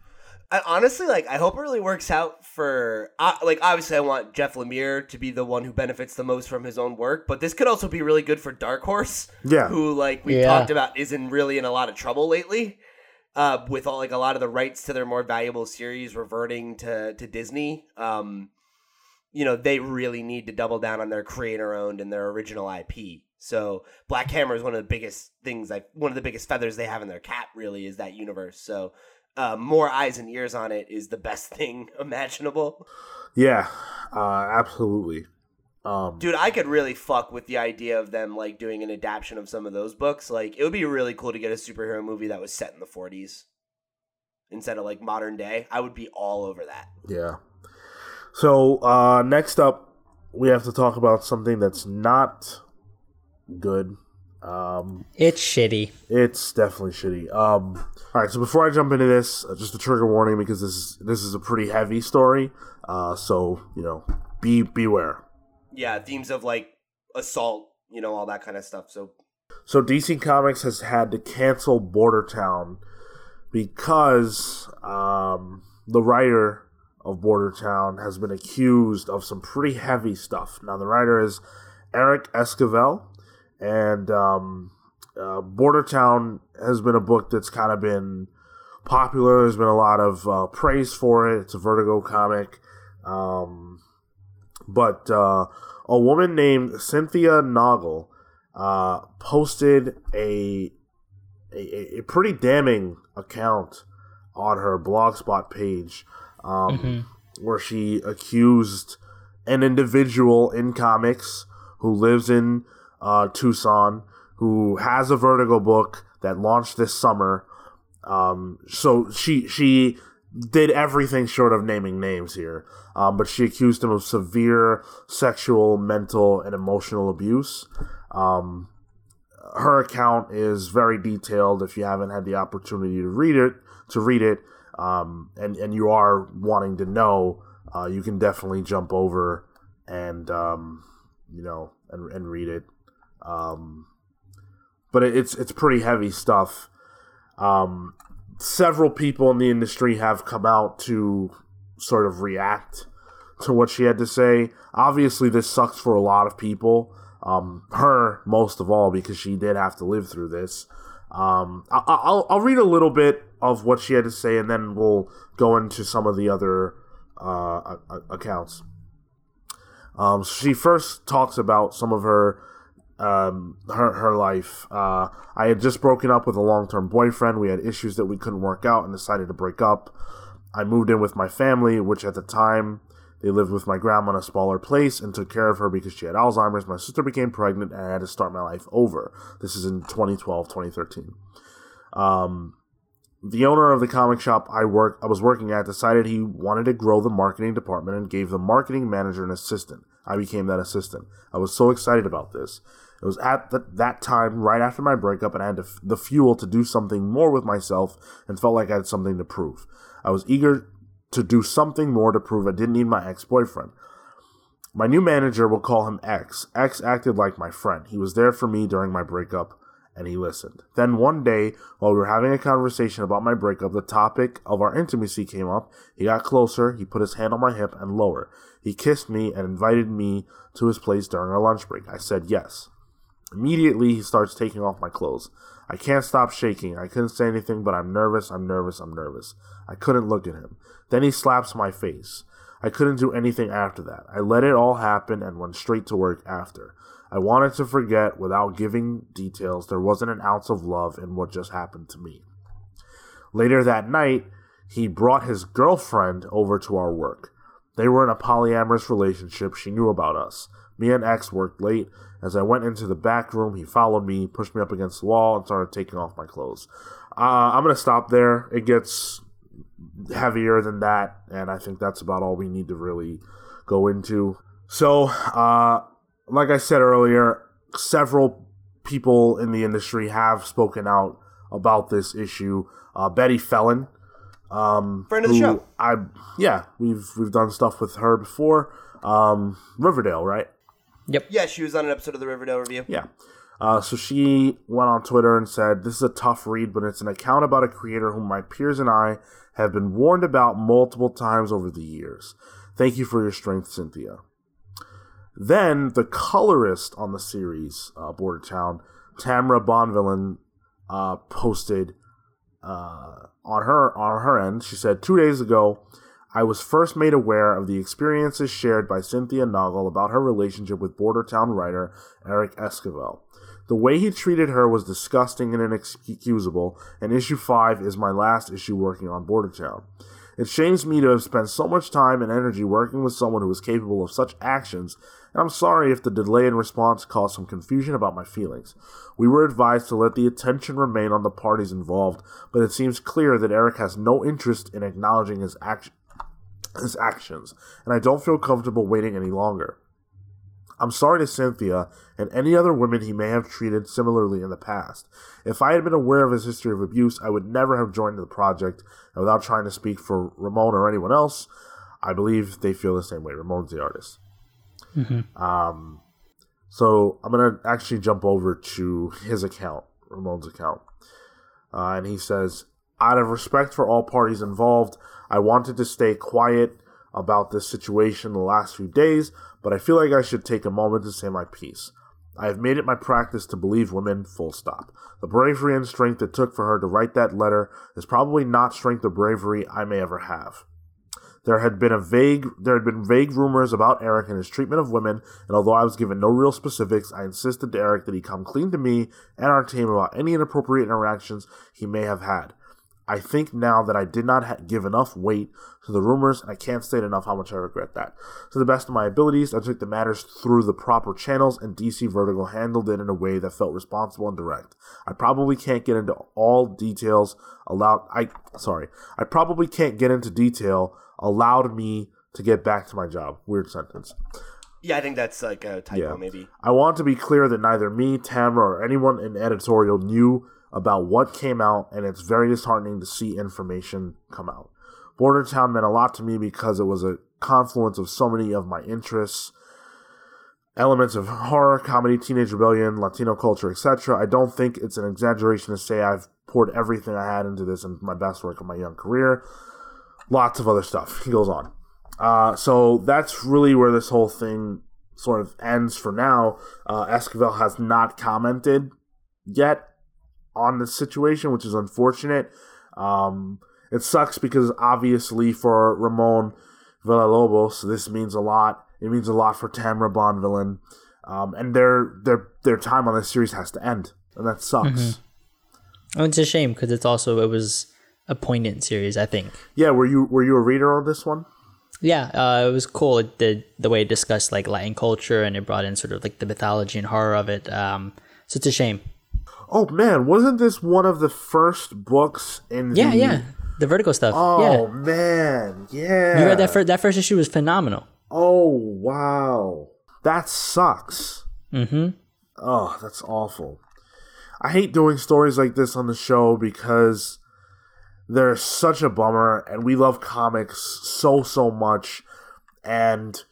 I honestly like. I hope it really works out for. Uh, like, obviously, I want Jeff Lemire to be the one who benefits the most from his own work, but this could also be really good for Dark Horse. Yeah. who like we Yeah. talked about isn't really in a lot of trouble lately. Uh, with all like a lot of the rights to their more valuable series reverting to to Disney. Um, you know they really need to double down on their creator owned and their original IP. So Black Hammer is one of the biggest things like one of the biggest feathers they have in their cap. Really is that universe. So uh, more eyes and ears on it is the best thing imaginable. Yeah, uh, absolutely. Um, Dude, I could really fuck with the idea of them like doing an adaptation of some of those books. Like, it would be really cool to get a superhero movie that was set in the 40s instead of like modern day. I would be all over that. yeah. So uh, next up, we have to talk about something that's not good. Um, It's shitty. it's definitely shitty. Um, all right, so before I jump into this, uh, just a trigger warning because this is this is a pretty heavy story. Uh, so you know, be beware. Yeah, themes of like assault, you know, all that kind of stuff. So, So DC Comics has had to cancel Border Town because um, the writer of Border Town has been accused of some pretty heavy stuff. Now the writer is Eric Esquivel, and um, uh, Border Town has been a book that's kind of been popular. There's been a lot of uh, praise for it. It's a Vertigo comic. Um, but uh, a woman named Cynthia Noggle uh, posted a, a a pretty damning account on her blogspot page um, where she accused an individual in comics who lives in uh, Tucson who has a Vertigo book that launched this summer. Um, so she she did everything short of naming names here, um, but she accused him of severe sexual, mental, and emotional abuse. Um, her account is very detailed. If you haven't had the opportunity to read it, to read it, um, and and you are wanting to know, uh, you can definitely jump over and um, you know and and read it. Um, but it, it's it's pretty heavy stuff. Um, several people in the industry have come out to sort of react to what she had to say. Obviously, this sucks for a lot of people. Um, her most of all because she did have to live through this. Um, I- I- I'll I'll read a little bit of what she had to say, and then we'll go into some of the other uh, accounts. Um, she first talks about some of her um, her her life. Uh, I had just broken up with a long term boyfriend. We had issues that we couldn't work out, and decided to break up. I moved in with my family, which at the time they lived with my grandma in a smaller place and took care of her because she had Alzheimer's. My sister became pregnant, and I had to start my life over. This is in 2012, 2013. Um, the owner of the comic shop I work I was working at decided he wanted to grow the marketing department and gave the marketing manager an assistant. I became that assistant. I was so excited about this. It was at the, that time, right after my breakup, and I had to, the fuel to do something more with myself and felt like I had something to prove. I was eager to do something more to prove I didn't need my ex boyfriend. My new manager, will call him X. X acted like my friend. He was there for me during my breakup, and he listened. Then one day, while we were having a conversation about my breakup, the topic of our intimacy came up. He got closer, he put his hand on my hip and lower. He kissed me and invited me to his place during our lunch break. I said yes. Immediately, he starts taking off my clothes. I can't stop shaking. I couldn't say anything, but I'm nervous, I'm nervous, I'm nervous. I couldn't look at him. Then he slaps my face. I couldn't do anything after that. I let it all happen and went straight to work after. I wanted to forget without giving details. There wasn't an ounce of love in what just happened to me. Later that night, he brought his girlfriend over to our work. They were in a polyamorous relationship. She knew about us. Me and X worked late. As I went into the back room, he followed me, pushed me up against the wall, and started taking off my clothes. Uh, I'm going to stop there. It gets heavier than that, and I think that's about all we need to really go into. So, uh, like I said earlier, several people in the industry have spoken out about this issue. Uh, Betty Felon, um, Friend of the show. I yeah, we've we've done stuff with her before. Um, Riverdale, right? Yep. Yeah, she was on an episode of the Riverdale Review. Yeah. Uh, so she went on Twitter and said, This is a tough read, but it's an account about a creator whom my peers and I have been warned about multiple times over the years. Thank you for your strength, Cynthia. Then the colorist on the series, uh, Border Town, Tamara Bonvillain, uh, posted uh, on her on her end. She said, Two days ago, I was first made aware of the experiences shared by Cynthia Noggle about her relationship with Bordertown writer Eric Esquivel. The way he treated her was disgusting and inexcusable, and issue 5 is my last issue working on Bordertown. It shames me to have spent so much time and energy working with someone who is capable of such actions, and I'm sorry if the delay in response caused some confusion about my feelings. We were advised to let the attention remain on the parties involved, but it seems clear that Eric has no interest in acknowledging his action his actions, and I don't feel comfortable waiting any longer. I'm sorry to Cynthia and any other women he may have treated similarly in the past. If I had been aware of his history of abuse, I would never have joined the project, and without trying to speak for Ramon or anyone else, I believe they feel the same way. Ramon's the artist. Um, so I'm gonna actually jump over to his account, Ramon's account, uh, and he says, "Out of respect for all parties involved, I wanted to stay quiet about this situation the last few days, but I feel like I should take a moment to say my piece. I have made it my practice to believe women, full stop. The bravery and strength it took for her to write that letter is probably not strength or bravery I may ever have. There had been a vague there had been vague rumors about Eric and his treatment of women, and although I was given no real specifics, I insisted to Eric that he come clean to me and our team about any inappropriate interactions he may have had. I think now that I did not ha- give enough weight to the rumors, and I can't state enough how much I regret that. To the best of my abilities, I took the matters through the proper channels, and DC Vertigo handled it in a way that felt responsible and direct. I probably can't get into all details allowed. I sorry, I probably can't get into detail allowed me to get back to my job. Weird sentence. Yeah, I think that's like a typo, Yeah. maybe. I want to be clear that neither me, Tamara, or anyone in editorial knew about what came out, and it's very disheartening to see information come out. Border Town meant a lot to me because it was a confluence of so many of my interests elements of horror, comedy, teenage rebellion, Latino culture, etc. I don't think it's an exaggeration to say I've poured everything I had into this and my best work of my young career. Lots of other stuff. He goes on. Uh, so that's really where this whole thing sort of ends for now. Uh, Esquivel has not commented yet on the situation, which is unfortunate. Um, it sucks because obviously for Ramon Villalobos, this means a lot. It means a lot for Tamara Bonvillain, um, and their their their time on this series has to end, and that sucks. Oh, it's a shame because it's also it was a poignant series. I think. Yeah, were you were you a reader on this one? Yeah, uh, it was cool. It did the way it discussed like Latin culture and it brought in sort of like the mythology and horror of it. Um, so it's a shame. Oh man, wasn't this one of the first books in Yeah, the yeah, the Vertigo stuff. Oh yeah, man, yeah. you read that first. That first issue was phenomenal. Oh wow, that sucks. Mm-hmm. Oh, that's awful. I hate doing stories like this on the show because they're such a bummer and we love comics so so much and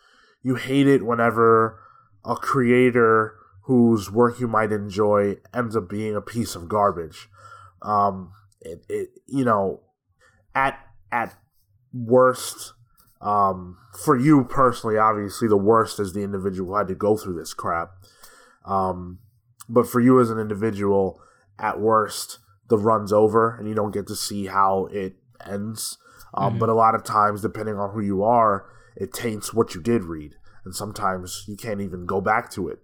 you hate it whenever a creator whose work you might enjoy ends up being a piece of garbage. Um, it, it you know, at at worst, um, for you personally, obviously the worst is the individual who had to go through this crap. Um, but for you as an individual, at worst, the run's over and you don't get to see how it ends. Um, mm-hmm. But a lot of times, depending on who you are, it taints what you did read, and sometimes you can't even go back to it.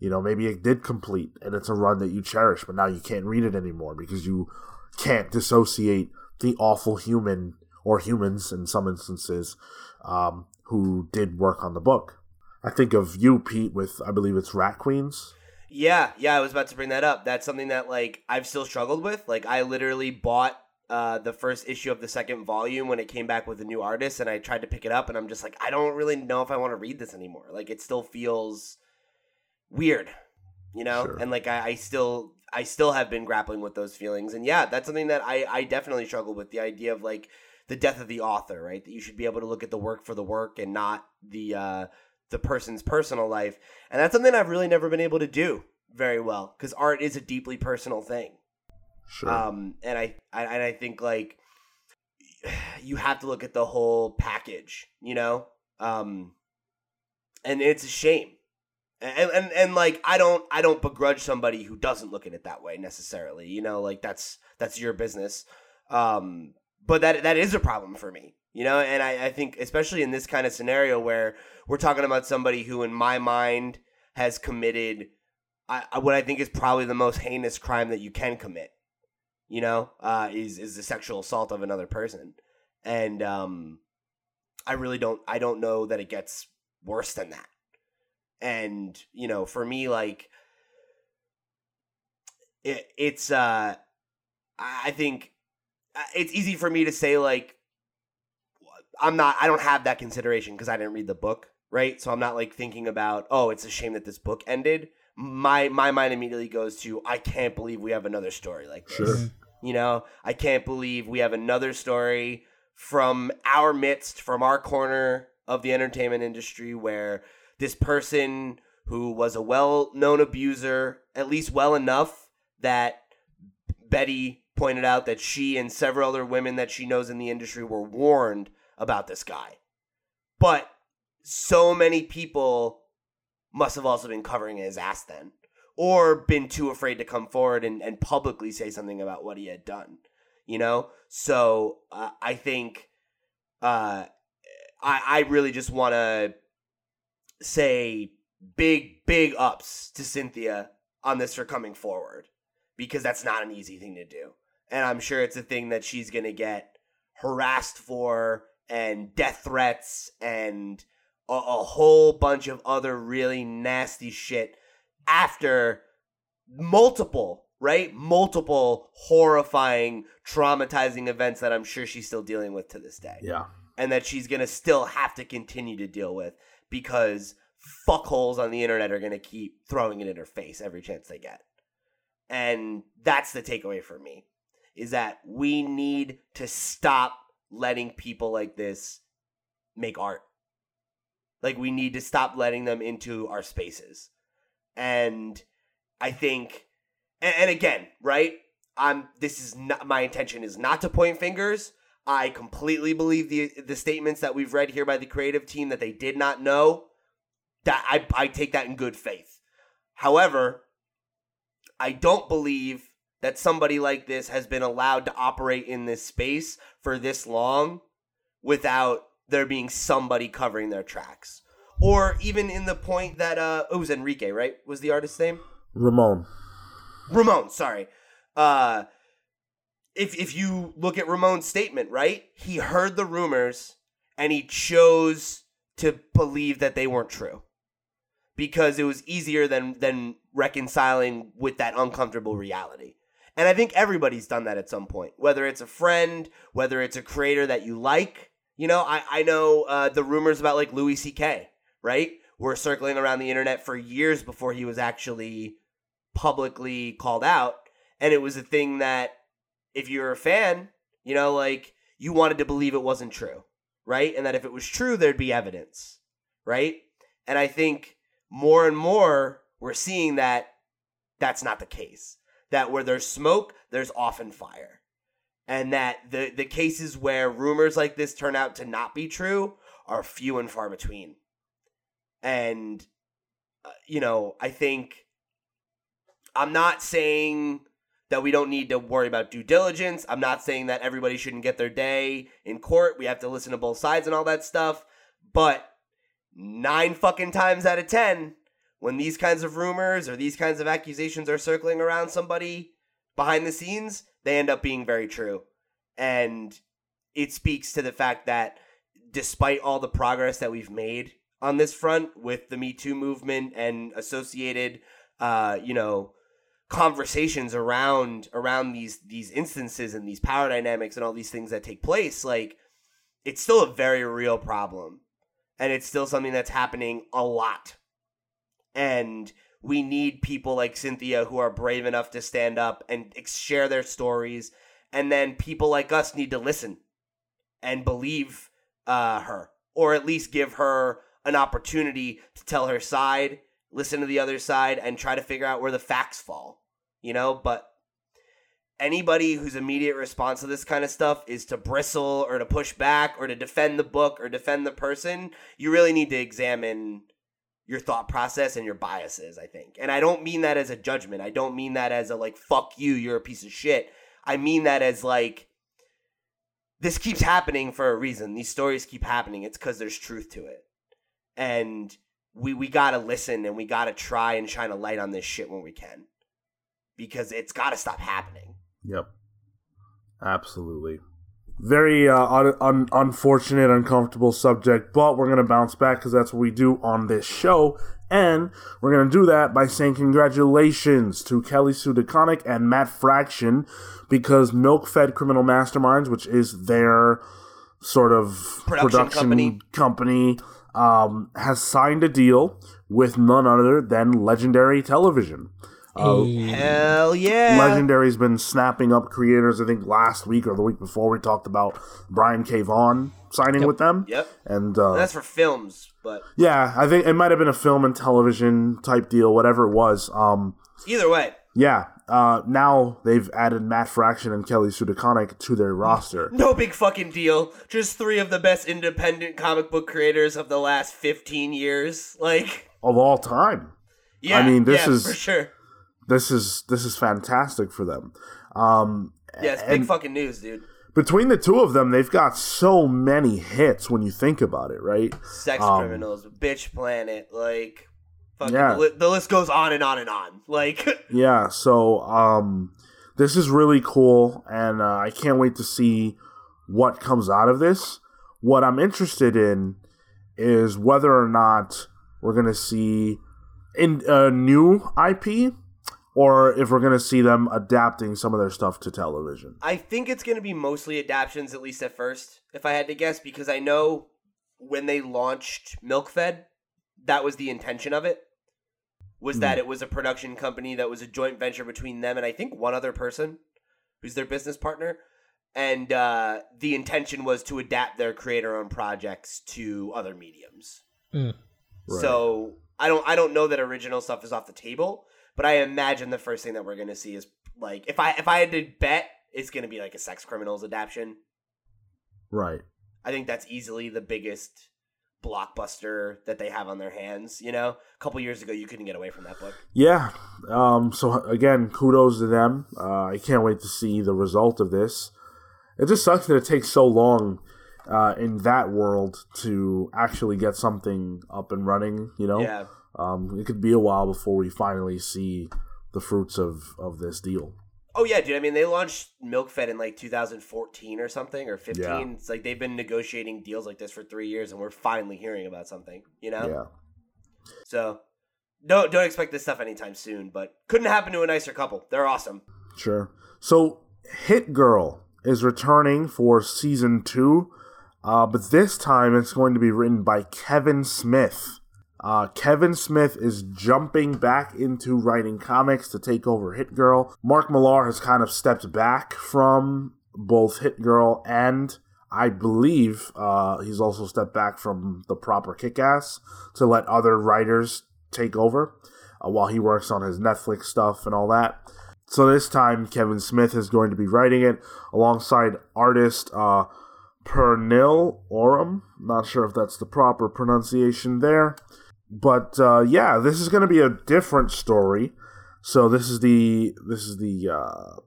You know, maybe it did complete and it's a run that you cherish, but now you can't read it anymore because you can't dissociate the awful human or humans in some instances um, who did work on the book. I think of you, Pete, with I believe it's Rat Queens. Yeah, yeah, I was about to bring that up. That's something that like I've still struggled with. Like I literally bought uh, the first issue of the second volume when it came back with a new artist, and I tried to pick it up, and I'm just like, I don't really know if I want to read this anymore. Like, it still feels weird, you know, sure. and like I, I still, I still have been grappling with those feelings, and yeah, that's something that I, I definitely struggle with. The idea of like the death of the author, right? That you should be able to look at the work for the work and not the uh, the person's personal life, and that's something I've really never been able to do very well because art is a deeply personal thing Sure. Um, and I, I and I think like you have to look at the whole package, you know. Um, and it's a shame. And, and and like I don't I don't begrudge somebody who doesn't look at it that way necessarily. You know, like that's that's your business. Um, but that that is a problem for me. You know, and I, I think especially in this kind of scenario where we're talking about somebody who, in my mind, has committed I, what I think is probably the most heinous crime that you can commit you know, uh, is is the sexual assault of another person, and um, I really don't I don't know that it gets worse than that. And you know, for me, like it, it's uh, I think uh, it's easy for me to say like I'm not I don't have that consideration because I didn't read the book, right? So I'm not like thinking about oh, it's a shame that this book ended. My my mind immediately goes to I can't believe we have another story like this. Sure. You know, I can't believe we have another story from our midst, from our corner of the entertainment industry, where this person who was a well known abuser, at least well enough that Betty pointed out that she and several other women that she knows in the industry were warned about this guy. But so many people must have also been covering his ass then or been too afraid to come forward and, and publicly say something about what he had done. You know, so uh, I think uh, I I really just want to say big big ups to Cynthia on this for coming forward because that's not an easy thing to do, and I'm sure it's a thing that she's gonna get harassed for and death threats and a, a whole bunch of other really nasty shit after multiple, right? Multiple horrifying, traumatizing events that I'm sure she's still dealing with to this day. Yeah. And that she's going to still have to continue to deal with because fuckholes on the internet are going to keep throwing it in her face every chance they get. And that's the takeaway for me is that we need to stop letting people like this make art. Like we need to stop letting them into our spaces and I think, and, and again, right? I'm. This is not my intention. Is not to point fingers. I completely believe the the statements that we've read here by the creative team that they did not know. That I I take that in good faith. However, I don't believe that somebody like this has been allowed to operate in this space for this long without there being somebody covering their tracks or even in the point that uh, it was Enrique, right? Was the artist's name Ramon? Ramon, sorry. Uh, if if you look at Ramon's statement, right, he heard the rumors and he chose to believe that they weren't true because it was easier than than reconciling with that uncomfortable reality. And I think everybody's done that at some point, whether it's a friend, whether it's a creator that you like. You know, I, I know uh, the rumors about like Louis C.K right? were circling around the internet for years before he was actually publicly called out. And it was a thing that if you're a fan, you know, like you wanted to believe it wasn't true, right? And that if it was true, there'd be evidence, right? And I think more and more we're seeing that that's not the case. That where there's smoke, there's often fire. And that the, the cases where rumors like this turn out to not be true are few and far between. And, uh, you know, I think I'm not saying that we don't need to worry about due diligence. I'm not saying that everybody shouldn't get their day in court. We have to listen to both sides and all that stuff. But nine fucking times out of 10, when these kinds of rumors or these kinds of accusations are circling around somebody behind the scenes, they end up being very true. And it speaks to the fact that despite all the progress that we've made on this front with the Me Too movement and associated, uh, you know, conversations around around these these instances and these power dynamics and all these things that take place, like it's still a very real problem, and it's still something that's happening a lot. And we need people like Cynthia who are brave enough to stand up and share their stories, and then people like us need to listen and believe uh, her, or at least give her an opportunity to tell her side, listen to the other side, and try to figure out where the facts fall. You know, but anybody whose immediate response to this kind of stuff is to bristle or to push back or to defend the book or defend the person, you really need to examine your thought process and your biases, I think. And I don't mean that as a judgment. I don't mean that as a like fuck you, you're a piece of shit. I mean that as like this keeps happening for a reason. These stories keep happening. It's cuz there's truth to it. And we we got to listen and we got to try and shine a light on this shit when we can. Because it's got to stop happening. Yep. Absolutely. Very uh, un- un- unfortunate, uncomfortable subject, but we're going to bounce back because that's what we do on this show. And we're going to do that by saying congratulations to Kelly Sue DeConnick and Matt Fraction because Milk Fed Criminal Masterminds, which is their sort of Production production, company. company, um, has signed a deal with none other than Legendary Television. Uh, Hell yeah. Legendary's been snapping up creators. I think last week or the week before we talked about Brian K. Vaughan signing with them. Yep. And uh, That's for films, but yeah, I think it might have been a film and television type deal, whatever it was. Um, either way, yeah. Uh, now they've added Matt Fraction and Kelly Sue DeConnick to their roster. no big fucking deal. Just three of the best independent comic book creators of the last 15 years. Like, of all time. yeah. I mean, this yeah, is- for sure. This is this is fantastic for them. Um, Yeah, it's big fucking news, dude. between the two of them, they've got so many hits when you think about it, right? Sex Um, criminals, bitch planet, like, fucking, Yeah. the, li- the list goes on and on and on. Like, Yeah, so um, this is really cool, and uh, I can't wait to see what comes out of this. What I'm interested in is whether or not we're going to see in a new IP, or if we're going to see them adapting some of their stuff to television. I think it's going to be mostly adaptions, at least at first, if I had to guess, because I know when they launched MilkFed, that was the intention of it. Was Hmm. that it was a production company that was a joint venture between them and I think one other person who's their business partner. And uh, the intention was to adapt their creator owned projects to other mediums. Mm. Right. So I don't I don't know that original stuff is off the table, but I imagine the first thing that we're gonna see is like if I if I had to bet, it's gonna be like a sex criminals adaptation. Right. I think that's easily the biggest blockbuster that they have on their hands. You know, a couple years ago you couldn't get away from that book. Yeah. Um, so again, kudos to them. Uh, I can't wait to see the result of this. It just sucks that it takes so long uh, in that world to actually get something up and running. You know, Yeah. Um, it could be a while before we finally see the fruits of of this deal. Oh yeah, dude. I mean, they launched MilkFed in like 2014 or something or 15. Yeah. It's like they've been negotiating deals like this for three years, and we're finally hearing about something. You know. Yeah. So don't don't expect this stuff anytime soon. But couldn't happen to a nicer couple. They're awesome. Sure. So, Hit Girl is returning for season two, uh, but this time it's going to be written by Kevin Smith. Uh, Kevin Smith is jumping back into writing comics to take over Hit Girl. Mark Millar has kind of stepped back from both Hit Girl and I believe uh, he's also stepped back from the proper kick ass to let other writers take over uh, while he works on his Netflix stuff and all that. So this time, Kevin Smith is going to be writing it alongside artist uh, Pernille Ørum. Not sure if that's the proper pronunciation there. But uh, yeah, this is going to be a different story. So this is the this is the uh,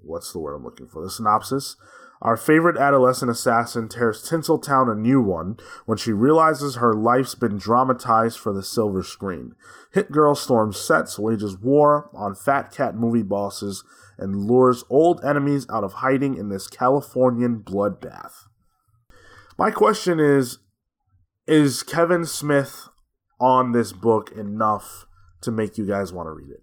what's the word I'm looking for? The synopsis. Our favorite adolescent assassin tears Tinseltown a new one when she realizes her life's been dramatized for the silver screen. Hit Girl storms sets, wages war on fat cat movie bosses, and lures old enemies out of hiding in this Californian bloodbath. My question is Is Kevin Smith on this book enough to make you guys want to read it?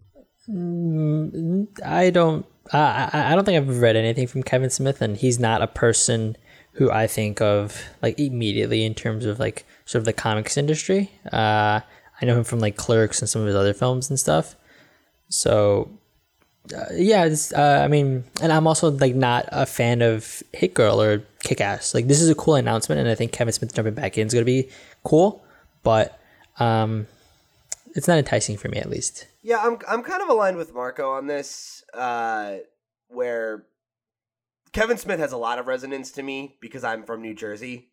I don't. I I don't think I've read anything from Kevin Smith, and he's not a person who I think of like immediately in terms of like sort of the comics industry. Uh, I know him from like Clerks and some of his other films and stuff. So uh, yeah, uh, I mean, and I'm also like not a fan of Hit Girl or Kick Ass. Like this is a cool announcement, and I think Kevin Smith jumping back in is gonna be cool, but um, it's not enticing for me at least. Yeah, I'm I'm kind of aligned with Marco on this, uh, where Kevin Smith has a lot of resonance to me because I'm from New Jersey,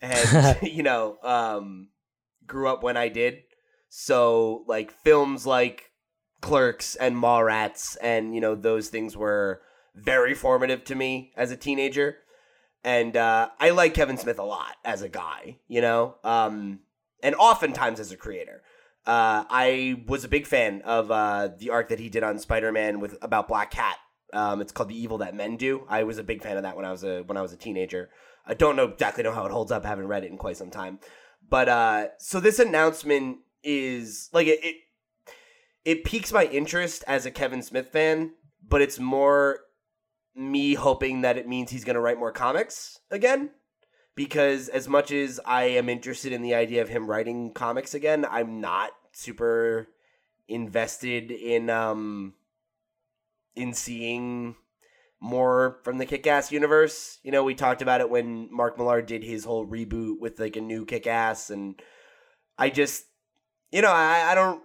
and you know, um, grew up when I did. So like films like Clerks and Mallrats and you know those things were very formative to me as a teenager, and uh, I like Kevin Smith a lot as a guy, you know, um, and oftentimes as a creator. Uh, I was a big fan of uh, the arc that he did on Spider-Man with about Black Cat. Um, it's called The Evil That Men Do. I was a big fan of that when I was a when I was a teenager. I don't know exactly know how it holds up. I haven't read it in quite some time. But uh, so this announcement is like it, it it piques my interest as a Kevin Smith fan, but it's more me hoping that it means he's going to write more comics again because as much as I am interested in the idea of him writing comics again, I'm not super invested in um in seeing more from the Kick-Ass universe. You know, we talked about it when Mark Millar did his whole reboot with like a new Kick-Ass and I just you know, I, I don't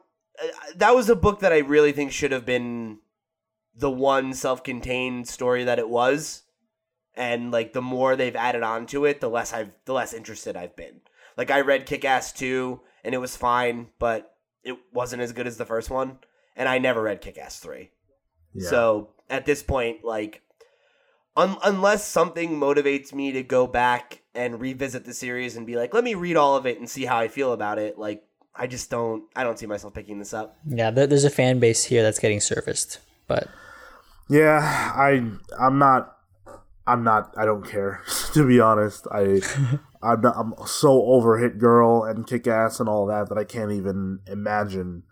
that was a book that I really think should have been the one self-contained story that it was and like the more they've added on to it, the less I've the less interested I've been. Like I read Kick Ass 2 and it was fine, but it wasn't as good as the first one. And I never read Kick Ass 3. Yeah. So at this point, like un- unless something motivates me to go back and revisit the series and be like, let me read all of it and see how I feel about it, like I just don't I don't see myself picking this up. Yeah, there's a fan base here that's getting surfaced, but Yeah, I I'm not I'm not I don't care to be honest. I I'm not, I'm so over Hit Girl and Kick Ass and all that that I can't even imagine.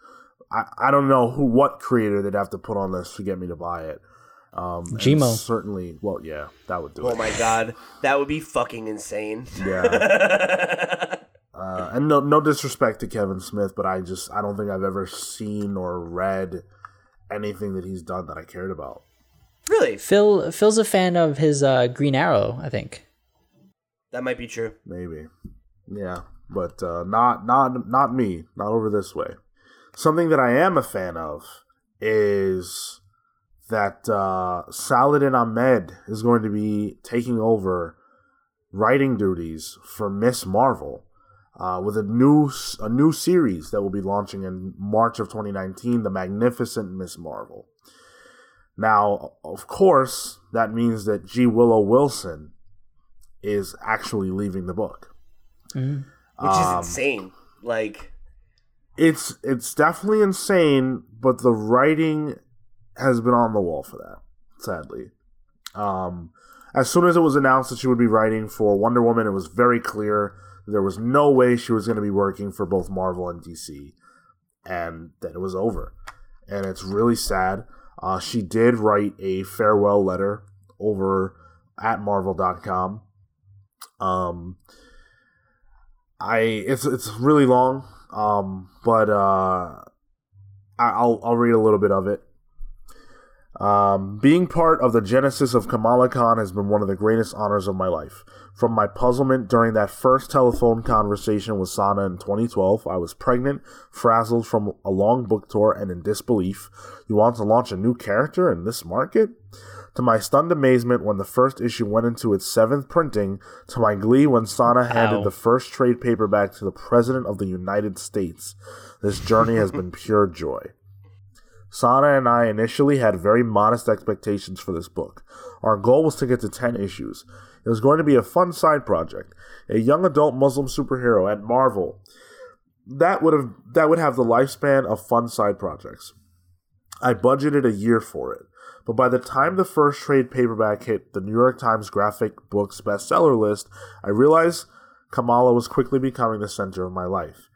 I, I don't know who what creator they'd have to put on this to get me to buy it. Um, Gmo. certainly. Well, yeah, that would do Oh it. my god, that would be fucking insane. Yeah. Uh, and no, no disrespect to Kevin Smith, but I just I don't think I've ever seen or read anything that he's done that I cared about. Really? Phil Phil's a fan of his uh, Green Arrow, I think. That might be true. Maybe, yeah, but uh, not not not me. Not over this way. Something that I am a fan of is that uh, Saladin Ahmed is going to be taking over writing duties for Ms. Marvel uh, with a new a new series that will be launching in March of 2019, The Magnificent Ms. Marvel. Now, of course, that means that G. Willow Wilson is actually leaving the book. Which Um, is insane. Like It's it's definitely insane, but the writing has been on the wall for that, sadly. Um, as soon as it was announced that she would be writing for Wonder Woman, it was very clear there was no way she was going to be working for both Marvel and DC, and then it was over. And it's really sad. Uh, she did write a farewell letter over at Marvel.com. Um, I it's it's really long. um, but uh, I'll I'll read a little bit of it. Um, being part of the genesis of Kamala Khan has been one of the greatest honors of my life. From my puzzlement during that first telephone conversation with Sana in 2012, I was pregnant, frazzled from a long book tour, and in disbelief. You want to launch a new character in this market? To my stunned amazement when the first issue went into its seventh printing, to my glee when Sana handed Ow. the first trade paperback to the President of the United States. This journey has been pure joy. Sana and I initially had very modest expectations for this book. Our goal was to get to 10 issues. It was going to be a fun side project, a young adult Muslim superhero at Marvel. That would have that would have the lifespan of fun side projects. I budgeted a year for it, but by the time the first trade paperback hit the New York Times graphic books bestseller list, I realized Kamala was quickly becoming the center of my life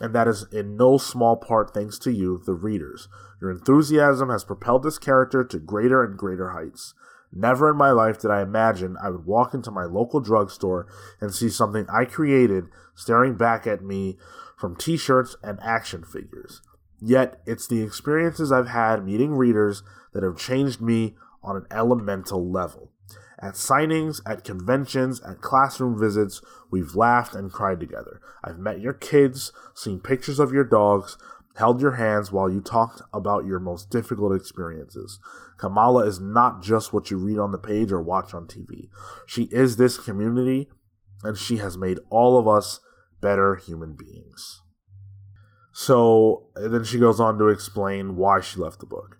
and that is in no small part thanks to you, the readers. Your enthusiasm has propelled this character to greater and greater heights. Never in my life did I imagine I would walk into my local drugstore and see something I created staring back at me from t shirts and action figures. Yet, it's the experiences I've had meeting readers that have changed me on an elemental level. At signings, at conventions, at classroom visits, we've laughed and cried together. I've met your kids, seen pictures of your dogs, held your hands while you talked about your most difficult experiences. Kamala is not just what you read on the page or watch on TV. She is this community, and she has made all of us better human beings. So then she goes on to explain why she left the book.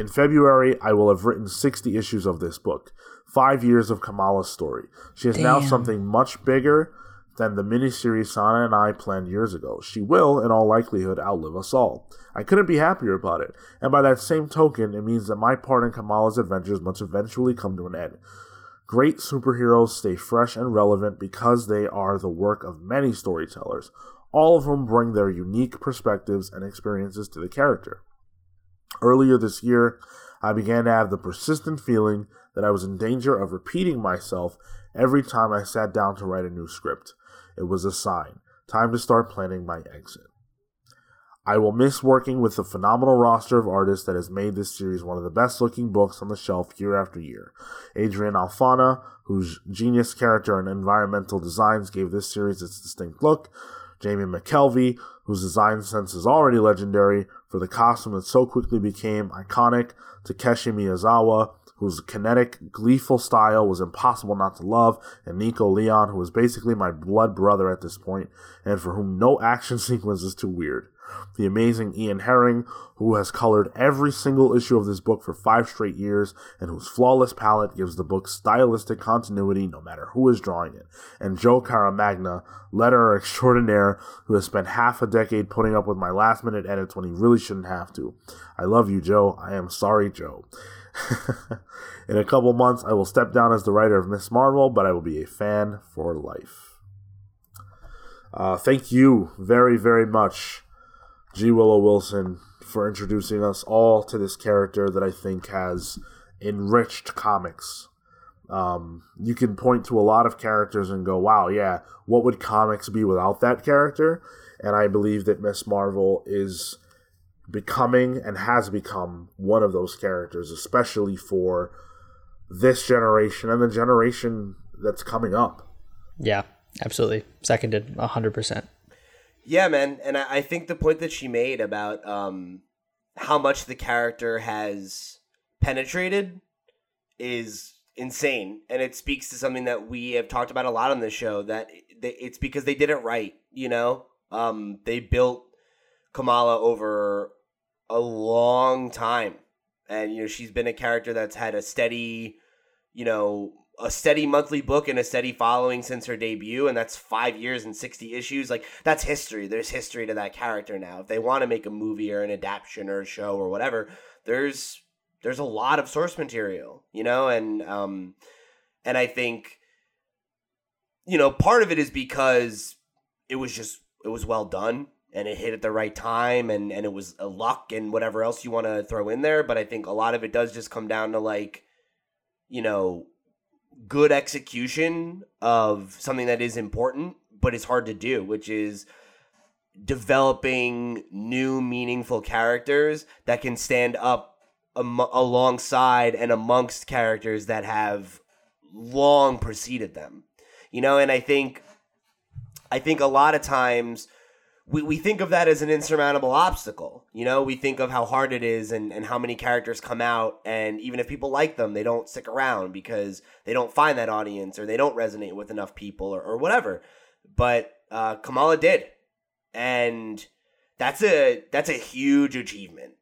In February, I will have written 60 issues of this book, five years of Kamala's story. She is now something much bigger than the miniseries Sana and I planned years ago. She will, in all likelihood, outlive us all. I couldn't be happier about it, and by that same token, it means that my part in Kamala's adventures must eventually come to an end. Great superheroes stay fresh and relevant because they are the work of many storytellers, all of whom bring their unique perspectives and experiences to the character. Earlier this year, I began to have the persistent feeling that I was in danger of repeating myself every time I sat down to write a new script. It was a sign. Time to start planning my exit. I will miss working with the phenomenal roster of artists that has made this series one of the best looking books on the shelf year after year. Adrian Alphona, whose genius character and environmental designs gave this series its distinct look, Jamie McKelvie, whose design sense is already legendary for the costume that so quickly became iconic, Takeshi Miyazawa, whose kinetic, gleeful style was impossible not to love, and Nico Leon, who was basically my blood brother at this point, and for whom no action sequence is too weird. The amazing Ian Herring, who has colored every single issue of this book for five straight years, and whose flawless palette gives the book stylistic continuity no matter who is drawing it. And Joe Caramagna, letterer extraordinaire, who has spent half a decade putting up with my last minute edits when he really shouldn't have to. I love you, Joe. I am sorry, Joe. In a couple months, I will step down as the writer of Ms. Marvel, but I will be a fan for life. Uh, thank you very, very much, G. Willow Wilson, for introducing us all to this character that I think has enriched comics. Um, you can point to a lot of characters and go, wow, yeah, what would comics be without that character? And I believe that Ms. Marvel is becoming and has become one of those characters, especially for this generation and the generation that's coming up. Yeah, absolutely. Seconded 100%. Yeah, man, and I, I think the point that she made about um, how much the character has penetrated is insane, and it speaks to something that we have talked about a lot on this show. That it's because they did it right. You know, um, they built Kamala over a long time, and you know she's been a character that's had a steady, you know, a steady monthly book and a steady following since her debut, and that's five years and sixty issues. Like that's history. There's history to that character now. If they want to make a movie or an adaptation or a show or whatever, there's there's a lot of source material, you know, and um, and I think, you know, part of it is because it was just it was well done and it hit at the right time and and it was a luck and whatever else you want to throw in there. But I think a lot of it does just come down to like, you know, good execution of something that is important but it's hard to do, which is developing new meaningful characters that can stand up am- alongside and amongst characters that have long preceded them. You know, and I think I think a lot of times we, we think of that as an insurmountable obstacle. You know, we think of how hard it is and, and how many characters come out, and even if people like them, they don't stick around because they don't find that audience or they don't resonate with enough people or, or whatever. But uh, Kamala did, and that's a that's a huge achievement,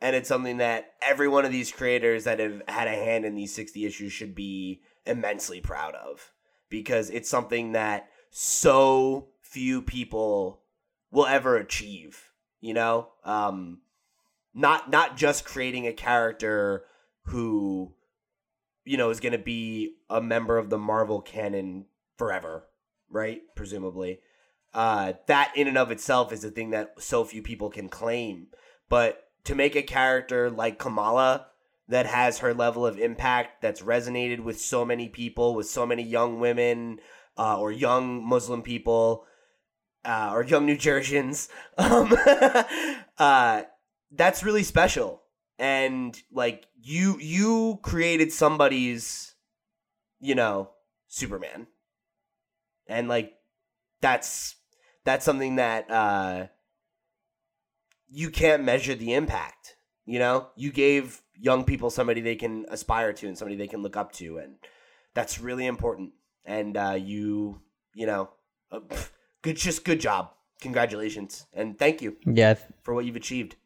and it's something that every one of these creators that have had a hand in these sixty issues should be immensely proud of because it's something that so few people will ever achieve you know? Um not not just creating a character who you know is going to be a member of the marvel canon forever right? Presumably. Uh that in and of itself is a thing that so few people can claim. But to make a character like kamala that has her level of impact that's resonated with so many people with so many young women uh, or young muslim people uh, or young New Jerseyans. Um, uh, that's really special, and like you, you created somebody's, you know, Superman, and like that's that's something that uh, you can't measure the impact. You know, you gave young people somebody they can aspire to and somebody they can look up to, and that's really important. And uh, you, you know. Uh, good just good job congratulations and thank you Yeah, for what you've achieved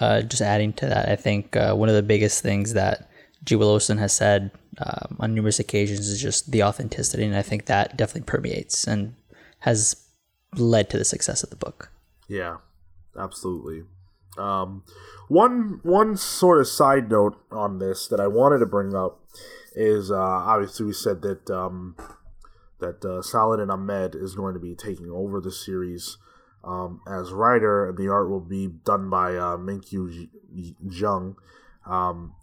uh, just adding to that, I think uh, one of the biggest things that G. Willow Wilson has said um, on numerous occasions is just the authenticity, and I think that definitely permeates and has led to the success of the book. Yeah, absolutely. Um, one one sort of side note on this that I wanted to bring up is uh, obviously we said that um, that uh, Saladin Ahmed is going to be taking over the series um, as writer, and the art will be done by uh, Minkyu Jung. Um,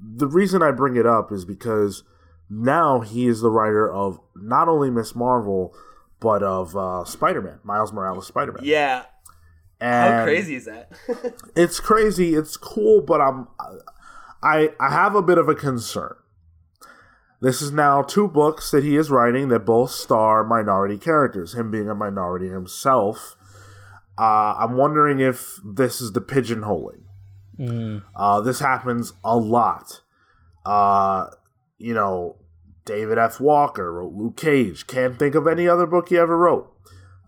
the reason I bring it up is because now he is the writer of not only Ms. Marvel, but of uh, Spider Man, Miles Morales Spider Man. yeah And how crazy is that It's crazy. It's cool, but I'm I I have a bit of a concern. This is now two books that he is writing that both star minority characters. Him being a minority himself. Uh, I'm wondering if this is the pigeonholing. Uh, this happens a lot. Uh, you know, David F. Walker wrote Luke Cage. Can't think of any other book he ever wrote.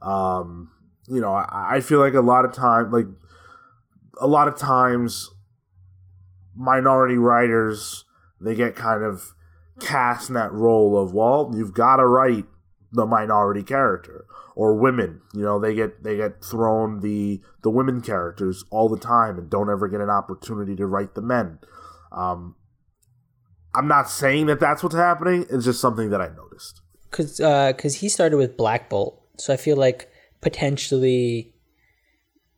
Um, you know, I, I feel like a lot of time, like a lot of times, minority writers they get kind of cast in that role of well, you've got to write the minority character or women. You know, they get they get thrown the the women characters all the time and don't ever get an opportunity to write the men. Um, I'm not saying that that's what's happening. It's just something that I noticed. Cause, uh, cause he started with Black Bolt, so I feel like potentially,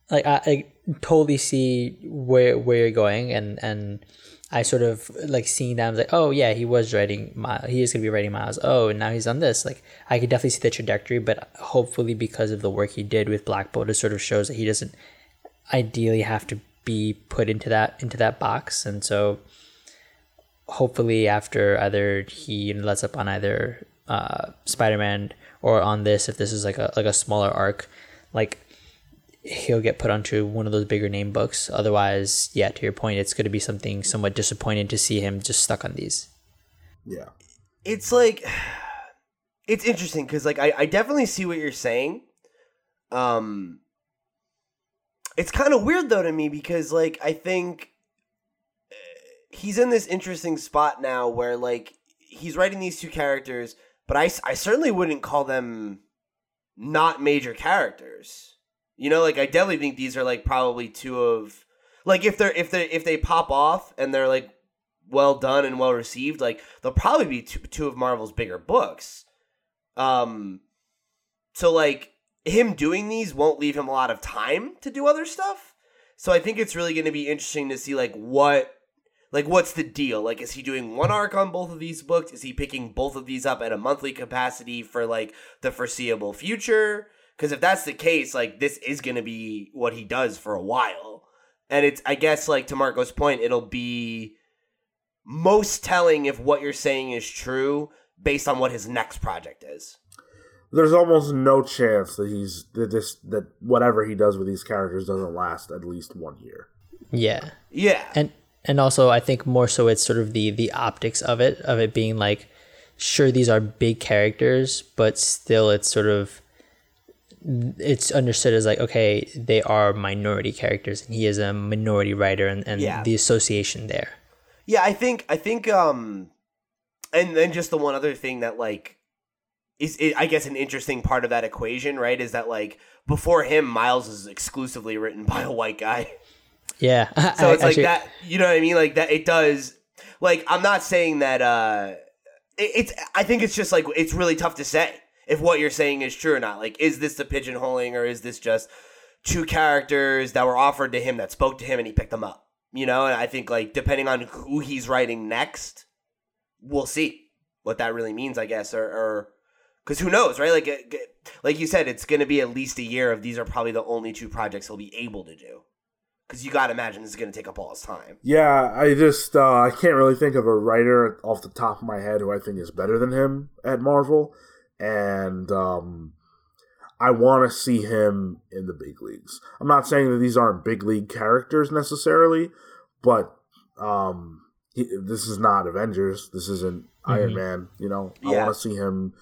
like I, I totally see where where you're going, and and I sort of like seeing that. I was like, oh yeah, he was writing. Miles. He is gonna be writing Miles. Oh, and now he's on this. Like I could definitely see the trajectory, but hopefully because of the work he did with Black Bolt, it sort of shows that he doesn't ideally have to be put into that into that box, and so hopefully after either he lets up on either uh, Spider-Man or on this, if this is like a like a smaller arc, like he'll get put onto one of those bigger name books. Otherwise, yeah, to your point, it's going to be something somewhat disappointing to see him just stuck on these. Yeah. it's like it's interesting because like I, I definitely see what you're saying um it's kind of weird though to me because like i think uh, he's in this interesting spot now where like he's writing these two characters but I, I certainly wouldn't call them not major characters you know like i definitely think these are like probably two of like if they're if they if they pop off and they're like well done and well received like they'll probably be two, two of marvel's bigger books. Um so like him doing these won't leave him a lot of time to do other stuff. So i think it's really going to be interesting to see like what like what's the deal? Like is he doing one arc on both of these books? Is he picking both of these up at a monthly capacity for like the foreseeable future Because if that's the case, like this is going to be what he does for a while. And it's, I guess, like to Marco's point, it'll be most telling if what you're saying is true based on what his next project is. There's almost no chance that he's that this that whatever he does with these characters doesn't last at least one year. Yeah. Yeah. and and also I think more so it's sort of the the optics of it of it being like sure these are big characters but still it's sort of it's understood as like okay they are minority characters and he is a minority writer and, and Yeah. the association there Yeah, I think I think um and then just the one other thing that like is it, I guess an interesting part of that equation, right, is that like before him Miles is exclusively written by a white guy. yeah So I- it's actually- like that, you know what I mean? Like that it does like I'm not saying that uh it, it's I think it's just like it's really tough to say if what you're saying is true or not. Like is this the pigeonholing or is this just two characters that were offered to him that spoke to him and he picked them up? You know, and I think like depending on who he's writing next, we'll see what that really means, I guess, or, or because who knows, right? Like, like you said, it's going to be at least a year of these are probably the only two projects he'll be able to do. Because you got to imagine this is going to take up all his time. Yeah, I just uh, I can't really think of a writer off the top of my head who I think is better than him at Marvel, and um, I want to see him in the big leagues. I'm not saying that these aren't big league characters necessarily, but um, he, this is not Avengers. This isn't Iron Man. You know, I Yeah. want to see him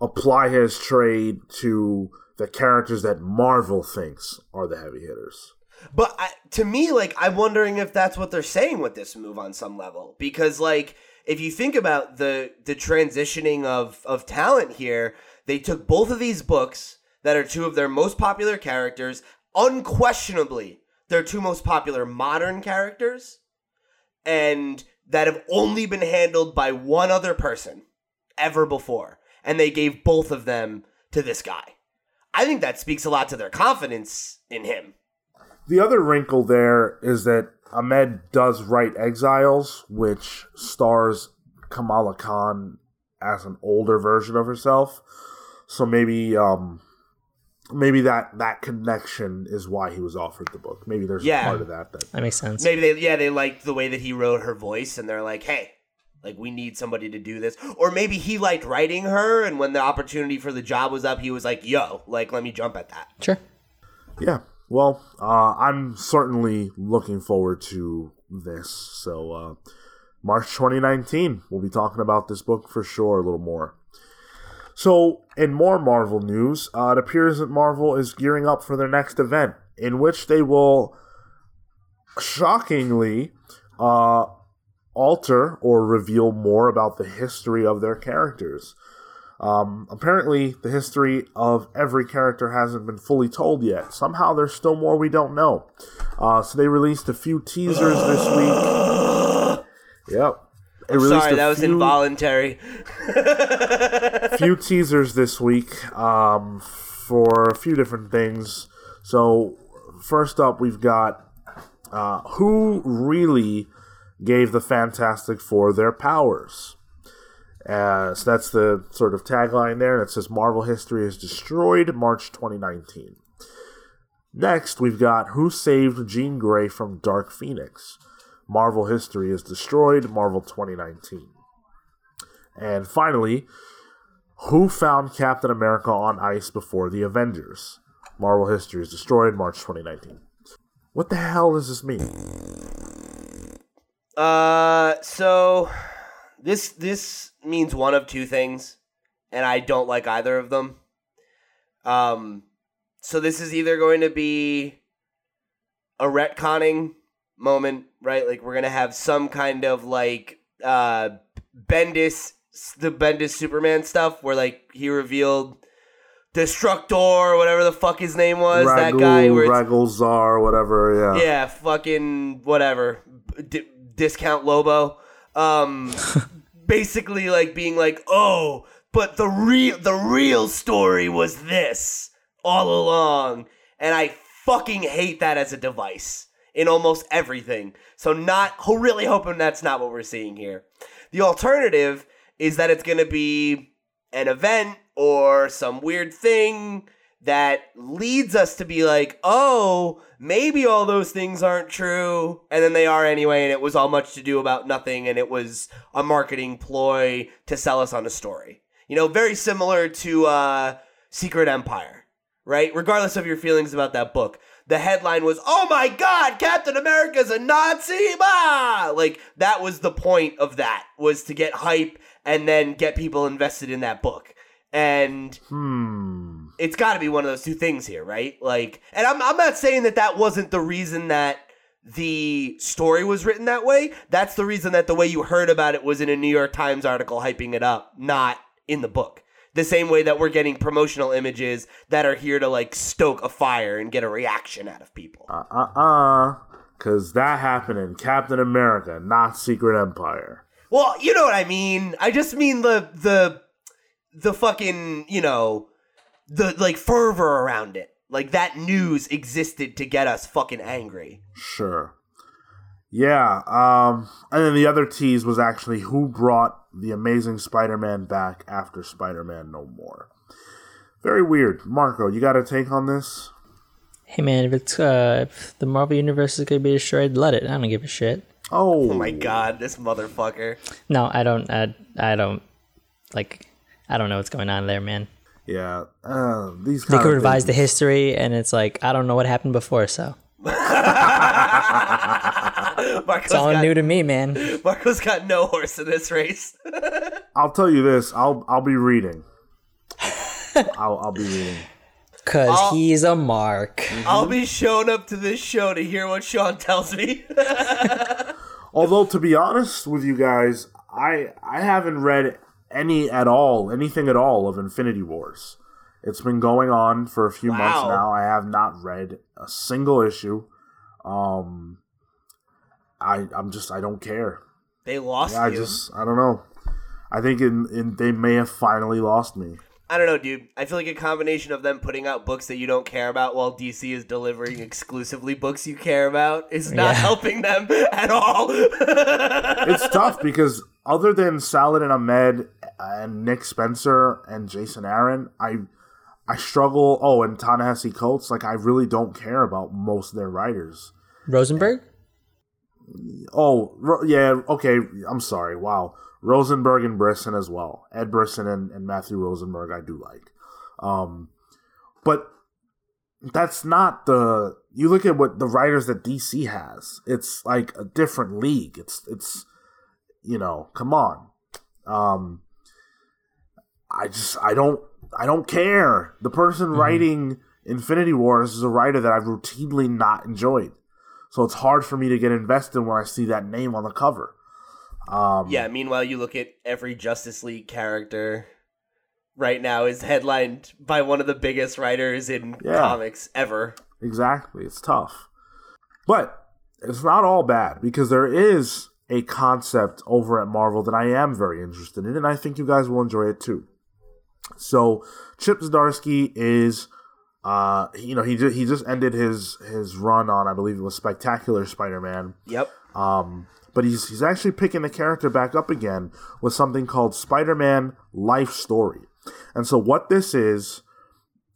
apply his trade to the characters that Marvel thinks are the heavy hitters. But I, to me, like, I'm wondering if that's what they're saying with this move on some level. Because, like, if you think about the the transitioning of of talent here, they took both of these books that are two of their most popular characters, unquestionably their two most popular modern characters, and that have only been handled by one other person ever before, and they gave both of them to this guy. I think that speaks a lot to their confidence in him. The other wrinkle there is that Ahmed does write Exiles, which stars Kamala Khan as an older version of herself. So maybe um maybe that that connection is why he was offered the book. Maybe there's Yeah. a part of that that that makes sense maybe they yeah they liked the way that he wrote her voice and they're like hey like we need somebody to do this or maybe he liked writing her and when the opportunity for the job was up he was like yo like let me jump at that sure Yeah. Well, uh, I'm certainly looking forward to this. So, uh, March 2019, we'll be talking about this book for sure a little more. So, in more Marvel news, uh, it appears that Marvel is gearing up for their next event, in which they will shockingly uh, alter or reveal more about the history of their characters. Um, apparently, the history of every character hasn't been fully told yet. Somehow, there's still more we don't know. Uh, so they released a few teasers this week. Yep. Released sorry a that was few- involuntary few teasers this week um, for a few different things. So, first up, we've got uh, who really gave the Fantastic Four their powers. Uh, so that's the sort of tagline there. It says Marvel history is destroyed, March 2019. Next, we've got who saved Jean Grey from Dark Phoenix. Marvel history is destroyed, Marvel 2019. And finally, who found Captain America on ice before the Avengers? Marvel history is destroyed, March 2019. What the hell does this mean? uh so this this means one of two things and i don't like either of them um so this is either going to be a retconning moment, right? Like we're gonna have some kind of like uh Bendis the Bendis Superman stuff where like he revealed Destructor or whatever the fuck his name was, that guy where Rogol Zaar, whatever, yeah. yeah, fucking whatever, D- discount Lobo. Um, basically like being like, oh, but the real the real story was this all along, and I fucking hate that as a device in almost everything. So not really hoping that's not what we're seeing here. The alternative is that it's gonna be an event or some weird thing that leads us to be like, oh, maybe all those things aren't true. And then they are anyway. And it was all much to do about nothing. And it was a marketing ploy to sell us on a story. You know, very similar to uh, Secret Empire, right? Regardless of your feelings about that book. The headline was, "Oh my God, Captain America's a Nazi!" Bah! Like that was the point of that was to get hype and then get people invested in that book. And Hmm. It's got to be one of those two things here, right? Like, and I'm I'm not saying that that wasn't the reason that the story was written that way. That's the reason that the way you heard about it was in a New York Times article hyping it up, not in the book. The same way that we're getting promotional images that are here to like stoke a fire and get a reaction out of people. Uh uh uh. Cause that happened in Captain America, not Secret Empire. Well, you know what I mean. I just mean the the the fucking, you know, the like fervor around it. Like that news existed to get us fucking angry. Sure. Yeah, um, and then the other tease was actually who brought the Amazing Spider-Man back after Spider-Man No More. Very weird. Marco, you got a take on this? Hey man, if it's uh, if the Marvel universe is gonna be destroyed, let it. I don't give a shit. Oh, Oh my god, this motherfucker. No, I don't. I, I don't like. I don't know what's going on there, man. Yeah, uh, these They could revise the history, and it's like I don't know what happened before, so Marco's it's all got, new to me, man. Marco's got no horse in this race. I'll tell you this. I'll I'll be reading. I'll I'll be reading. Cause I'll- he's a mark. I'll be showing up to this show to hear what Sean tells me. Although to be honest with you guys, I I haven't read any at all, anything at all of Infinity Wars. It's been going on for a few months now. I have not read a single issue. Um I I'm just I don't care. they lost I you. just I don't know. I think in, in they may have finally lost me. I don't know, dude. I feel like a combination of them putting out books that you don't care about while DC is delivering exclusively books you care about is not Yeah. helping them at all. It's tough because other than Saladin Ahmed and Nick Spencer and Jason Aaron, I I struggle. Oh, and Ta-Nehisi Coates, like I really don't care about most of their writers. Rosenberg? Oh, Ro- yeah, okay. I'm sorry. Wow, Rosenberg and Brisson as well. Ed Brisson and, and Matthew Rosenberg, I do like. Um, but that's not the. You look at what the writers that DC has. It's like a different league. It's it's, you know, come on. Um, I just I don't I don't care. The person writing Infinity Wars is a writer that I've routinely not enjoyed. So it's hard for me to get invested when I see that name on the cover. Um, yeah, meanwhile, you look at every Justice League character right now is headlined by one of the biggest writers in Yeah. comics ever. Exactly. It's tough. But it's not all bad because there is a concept over at Marvel that I am very interested in, and I think you guys will enjoy it too. So Chip Zdarsky is uh you know he just, he just ended his his run on I believe it was Spectacular Spider-Man. Yep. Um, but he's he's actually picking the character back up again with something called Spider-Man Life Story. And so what this is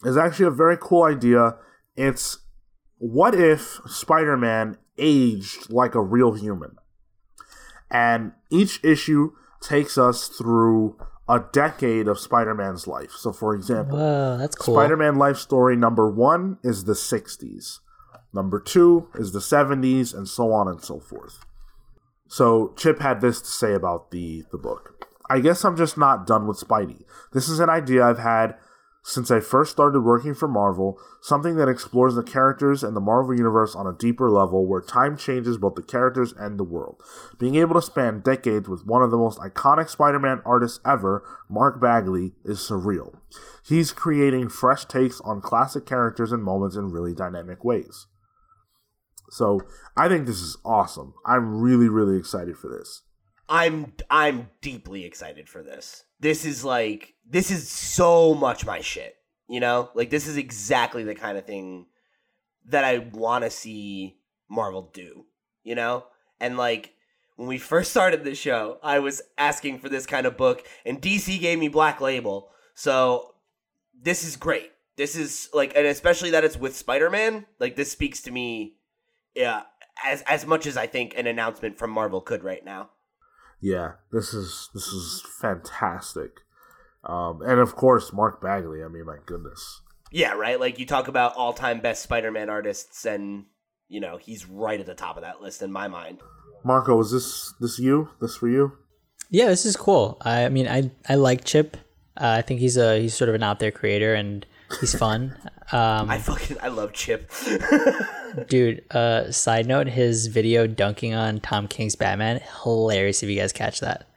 is actually a very cool idea. It's what if Spider-Man aged like a real human? And each issue takes us through a decade of Spider-Man's life. So for example, Whoa, that's cool. Spider-Man life story number one is the 60s. Number two is the 70s, and so on and so forth. So Chip had this to say about the the book. I guess I'm just not done with Spidey. This is an idea I've had since I first started working for Marvel, something that explores the characters and the Marvel Universe on a deeper level where time changes both the characters and the world. Being able to span decades with one of the most iconic Spider Man artists ever, Mark Bagley, is surreal. He's creating fresh takes on classic characters and moments in really dynamic ways. So I think this is awesome. I'm really, really excited for this. I'm I'm deeply excited for this. This is like this is so much my shit. You know? Like this is exactly the kind of thing that I want to see Marvel do, you know? And like when we first started the show, I was asking for this kind of book and DC gave me Black Label. So this is great. this is like, and especially that it's with Spider Man. Like this speaks to me, yeah, as as much as I think an announcement from Marvel could right now. Yeah, this is this is fantastic. Um, and of course, Mark Bagley. I mean, my goodness. Yeah, right. Like you talk about all time best Spider Man artists, and you know he's right at the top of that list in my mind. Marco, is this this you? This for you? Yeah, this is cool. I, I mean, I I like Chip. Uh, I think he's a he's sort of an out there creator, and he's fun. Um, I fucking I love Chip. dude. Uh, side note: his video dunking on Tom King's Batman, hilarious. If you guys catch that,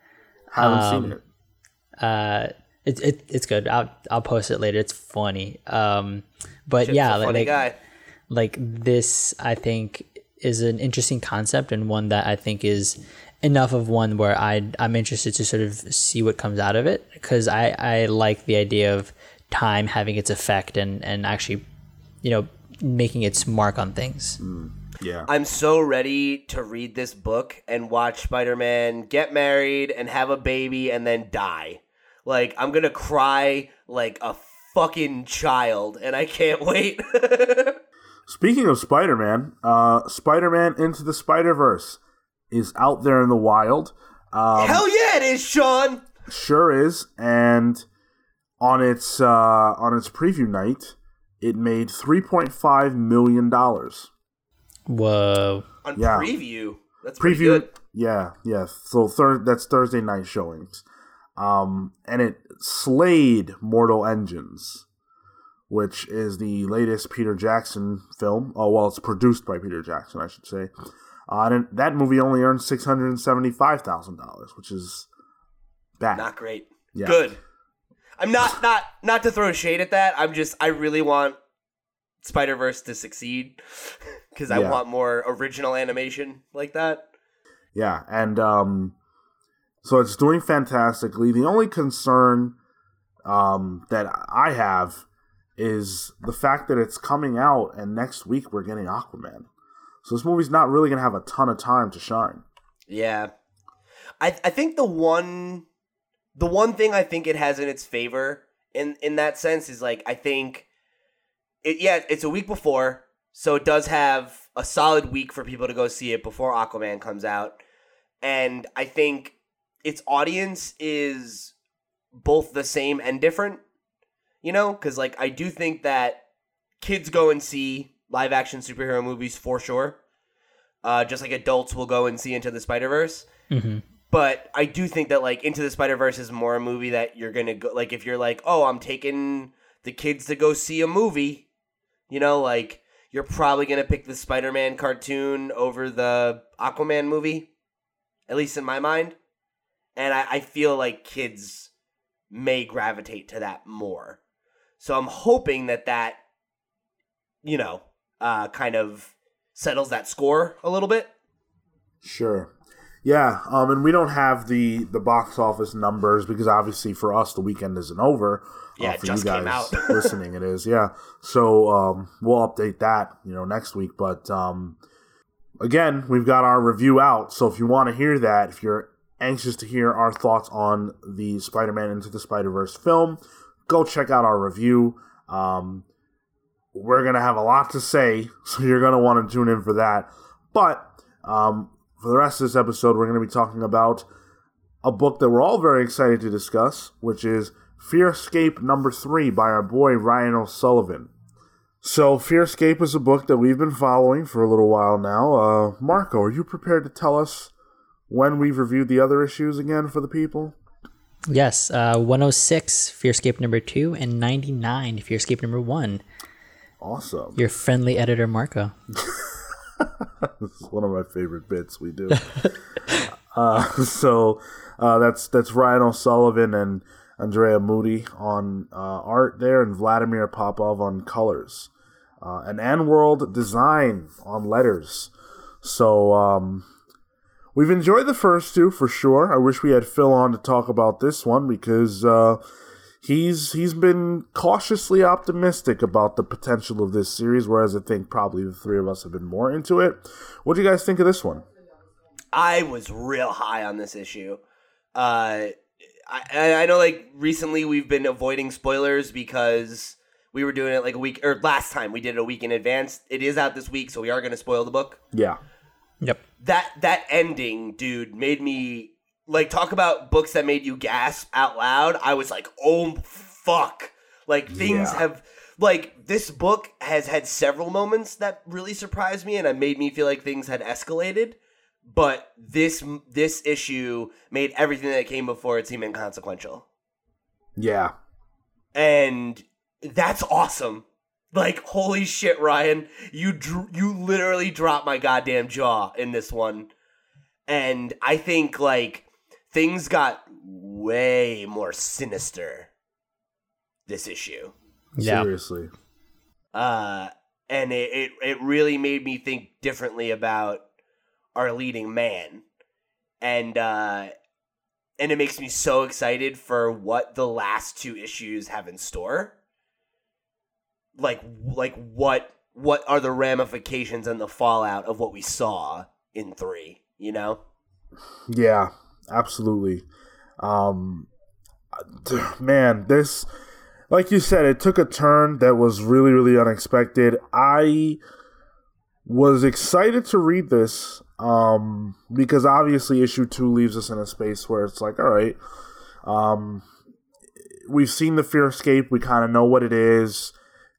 I Haven't Um, seen it. uh, it, it it's good. I'll I'll post it later. It's funny. Um, but Chip's yeah, like, guy. like this i think is an interesting concept and one that i think is enough of one where I, i'm interested to sort of see what comes out of it because I, I like the idea of time having its effect and, and actually you know making its mark on things Yeah. I'm so ready to read this book and watch Spider Man get married and have a baby and then die. Like, I'm gonna cry like a fucking child, and I can't wait. Speaking of Spider Man, uh, Spider Man Into the Spider Verse is out there in the wild. Um, Hell yeah, it is, Sean! Sure is, and on its uh, on its preview night, it made three point five million dollars. whoa On Yeah. preview. That's Preview, good. yeah, yeah. So thir- that's Thursday night showings, um, and it slayed Mortal Engines, which is the latest Peter Jackson film. Oh well, it's produced by Peter Jackson, I should say. Uh, and it- that movie only earned six hundred and seventy five thousand dollars, which is bad. Not great. Yeah. Good. I'm not not not to throw shade at that. I'm just I really want Spider Verse to succeed because I Yeah. want more original animation like that. Yeah, and um, so it's doing fantastically. The only concern um, that I have is the fact that it's coming out, and next week we're getting Aquaman. So this movie's not really gonna have a ton of time to shine. Yeah. I I think the one the one thing I think it has in its favor in in that sense is like I think it yeah, it's a week before, so it does have a solid week for people to go see it before Aquaman comes out. And I think its audience is both the same and different. You know, cuz like I do think that kids go and see live action superhero movies for sure. Uh, just like adults will go and see Into the Spider Verse. hmm But I do think that like Into the Spider Verse is more a movie that you're gonna go like if you're like, oh, I'm taking the kids to go see a movie, you know, like you're probably gonna pick the Spider Man cartoon over the Aquaman movie, at least in my mind. And I, I feel like kids may gravitate to that more. So I'm hoping that that, you know, uh, kind of settles that score a little bit. Sure. Yeah, um, and we don't have the the box office numbers because obviously for us the weekend isn't over. Uh, Yeah, it for just you came guys out. listening, it is. Yeah, so um, we'll update that you know next week. But um, again, we've got our review out. So if you want to hear that, if you're anxious to hear our thoughts on the Spider-Man Into the Spider-Verse film, go check out our review. Um, we're gonna have a lot to say, so you're gonna want to tune in for that. But um, for the rest of this episode, we're going to be talking about a book that we're all very excited to discuss, which is Fearscape number three by our boy Ryan O'Sullivan. So, Fearscape is a book that we've been following for a little while now. Uh, Marco, are you prepared to tell us when we've reviewed the other issues again for the people? yes uh, 106 fearscape number two and 99 fearscape number one Awesome. your friendly editor marco This is one of my favorite bits we do. uh, so uh, that's that's Ryan O'Sullivan and Andrea Mutti on uh, art there, and Vladimir Popov on colors, uh, and AndWorld Design on letters. So um, we've enjoyed the first two for sure. I wish we had Phil on to talk about this one because uh, he's he's been cautiously optimistic about the potential of this series, whereas I think probably the three of us have been more into it. What do you guys think of this one? I was real high on this issue. Uh, I, I know, like recently, we've been avoiding spoilers because We were doing it like a week or last time we did it a week in advance. It is out this week, so we are going to spoil the book. Yeah. Yep. That that ending, dude, made me like talk about books that made you gasp out loud. I was like, "Oh fuck." Like things Yeah. have like this book has had several moments that really surprised me and it made me feel like things had escalated. But this this issue made everything that came before it seem inconsequential. Yeah. and that's awesome. Like holy shit, Ryan, you dr- you literally dropped my goddamn jaw in this one, and I think like things got way more sinister this issue. Yeah. Seriously. Uh, and it, it it really made me think differently about our leading man, and uh, and it makes me so excited for what the last two issues have in store. Like like what what are the ramifications and the fallout of what we saw in three? You know. Yeah, absolutely. Um, man, this, like you said, it took a turn that was really, really unexpected. I was excited to read this um, because obviously issue two leaves us in a space where it's like, all right, um, we've seen the Fearscape, we kind of know what it is,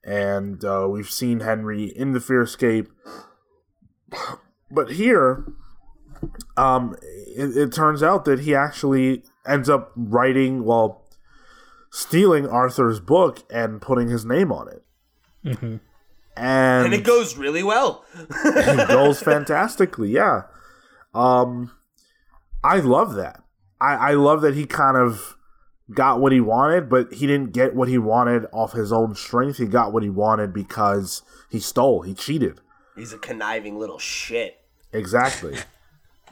and uh, we've seen Henry in the Fearscape. But here, um, it, it turns out that he actually ends up writing, well, stealing Arthur's book and putting his name on it. And, And it goes really well. it goes fantastically, yeah. Um, I love that. I, I love that he kind of got what he wanted, but he didn't get what he wanted off his own strength. He got what he wanted because he stole, he cheated. He's a conniving little shit. Exactly.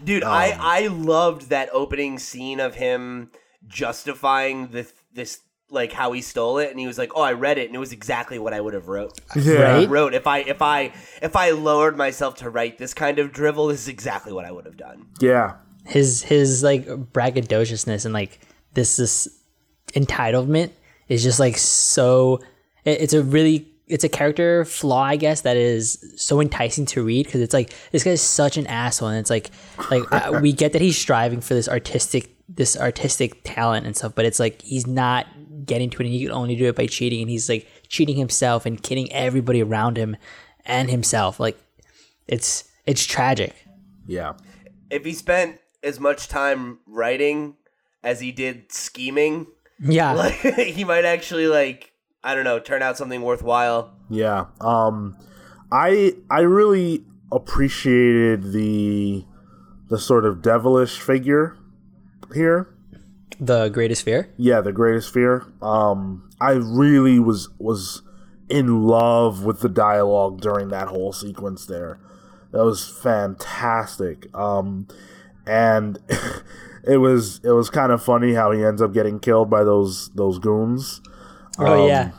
Dude, I um, I loved that opening scene of him justifying this this like how he stole it, and he was like, "Oh, I read it, and it was exactly what I would have wrote." yeah. Right? Wrote if I if I if I lowered myself to write this kind of drivel, this is exactly what I would have done. Yeah. his his like braggadociousness and like this this entitlement is just like so it, it's a really it's a character flaw i guess that is so enticing to read because it's like this guy's such an asshole and it's like like uh, we get that he's striving for this artistic this artistic talent and stuff but it's like he's not getting to it and he can only do it by cheating and he's like cheating himself and kidding everybody around him and himself. Like it's it's tragic. Yeah. If he spent as much time writing as he did scheming, yeah. like he might actually like I don't know turn out something worthwhile. Yeah. Um I I really appreciated the the sort of devilish figure here. the greatest fear Yeah, the greatest fear. Um I really was was in love with the dialogue during that whole sequence there. That was fantastic. Um and it was it was kind of funny how he ends up getting killed by those those goons. Oh Um, yeah,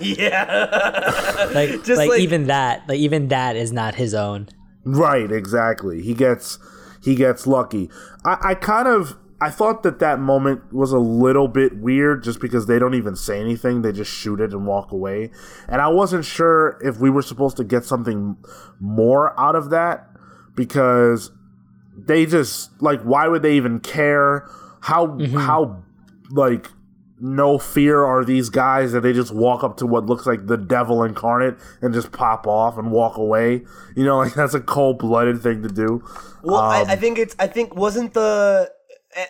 Yeah, like just like, like- even that, like even that is not his own. Right, exactly. He gets he gets lucky. I, I kind of I thought that that moment was a little bit weird just because they don't even say anything. They just shoot it and walk away. And I wasn't sure if we were supposed to get something more out of that because they just like why would they even care? How how like no fear are these guys that they just walk up to what looks like the devil incarnate and just pop off and walk away. You know, like that's a cold blooded thing to do. Well, Um, I, I think it's. I think wasn't the.